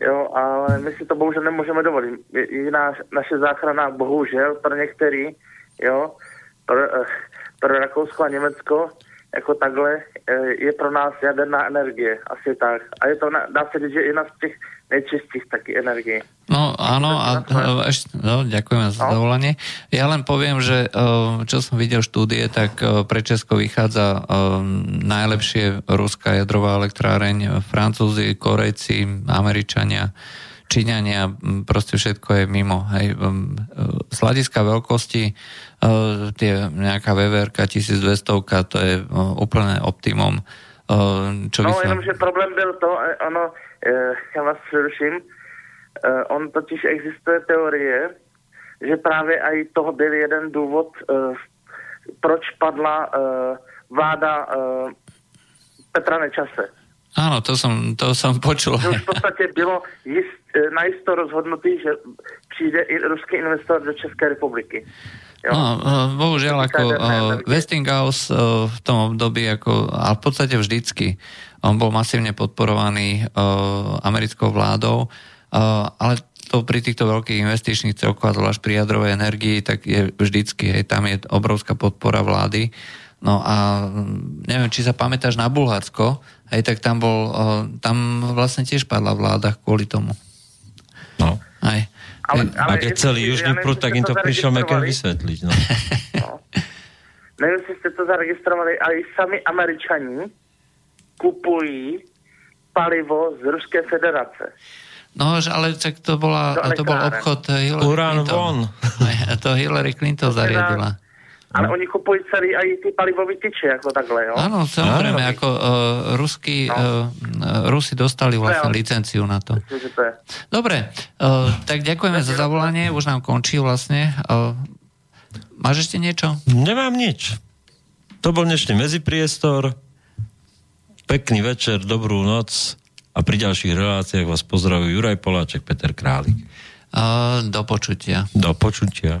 Jo, ale my si to bohužel nemůžeme dovolit. Jediná naše záchrana, bohužel, pro některý, jo, pro, uh, pro Rakousko a Německo, jako takhle je pro nás jaderná energie, asi tak. A je to, dá se říct, že jedna z těch nejčistých taky energií. No áno, a ešte, no, ďakujem za no. Ja len poviem, že čo som videl štúdie, tak pre Česko vychádza najlepšie ruská jadrová elektráreň, Francúzi, Korejci, Američania, Číňania, proste všetko je mimo. Hej. Z hľadiska veľkosti tie nejaká VVRK 1200, to je úplné optimum. Čo no, sa... jenom, že problém byl to, ono, já vás přeruším, on totiž existuje teorie, že právě i toho byl jeden důvod, proč padla vláda Petra Nečase. Áno, to som, to som počul. Že už v podstate bylo jist, najisto rozhodnutý, že přijde i ruský investor do Českej republiky. Jo? No, bohužiaľ, ako Westinghouse v tom období, ako, a v podstate vždycky, on bol masívne podporovaný americkou vládou, ale to pri týchto veľkých investičných celkoch, zvlášť pri jadrovej energii, tak je vždycky, hej, tam je obrovská podpora vlády. No a neviem, či sa pamätáš na Bulharsko, hej, tak tam bol, tam vlastne tiež padla vláda kvôli tomu. No. Aj. Ale, ale a keď celý južný prúd, tak im to prišiel Meker vysvetliť. No. no. Neviem, si ste to zaregistrovali, ale sami Američani kupují palivo z Ruskej federace. No, ale tak to, bola, to bol obchod Hillary Urán Clinton. von. To Hillary Clinton zariadila. Ale no. oni kupujú celý aj tí palivový tyče, ako takhle, jo? Áno, samozrejme, Áno. ako uh, rusky, no. uh, Rusi dostali vlastne no, licenciu na to. Dobre, uh, tak ďakujeme za zavolanie, už nám končí vlastne. Uh, máš ešte niečo? Nemám nič. To bol dnešný medzipriestor. Pekný večer, dobrú noc a pri ďalších reláciách vás pozdravujú Juraj Poláček, Peter Králik. Uh, do počutia. Do počutia.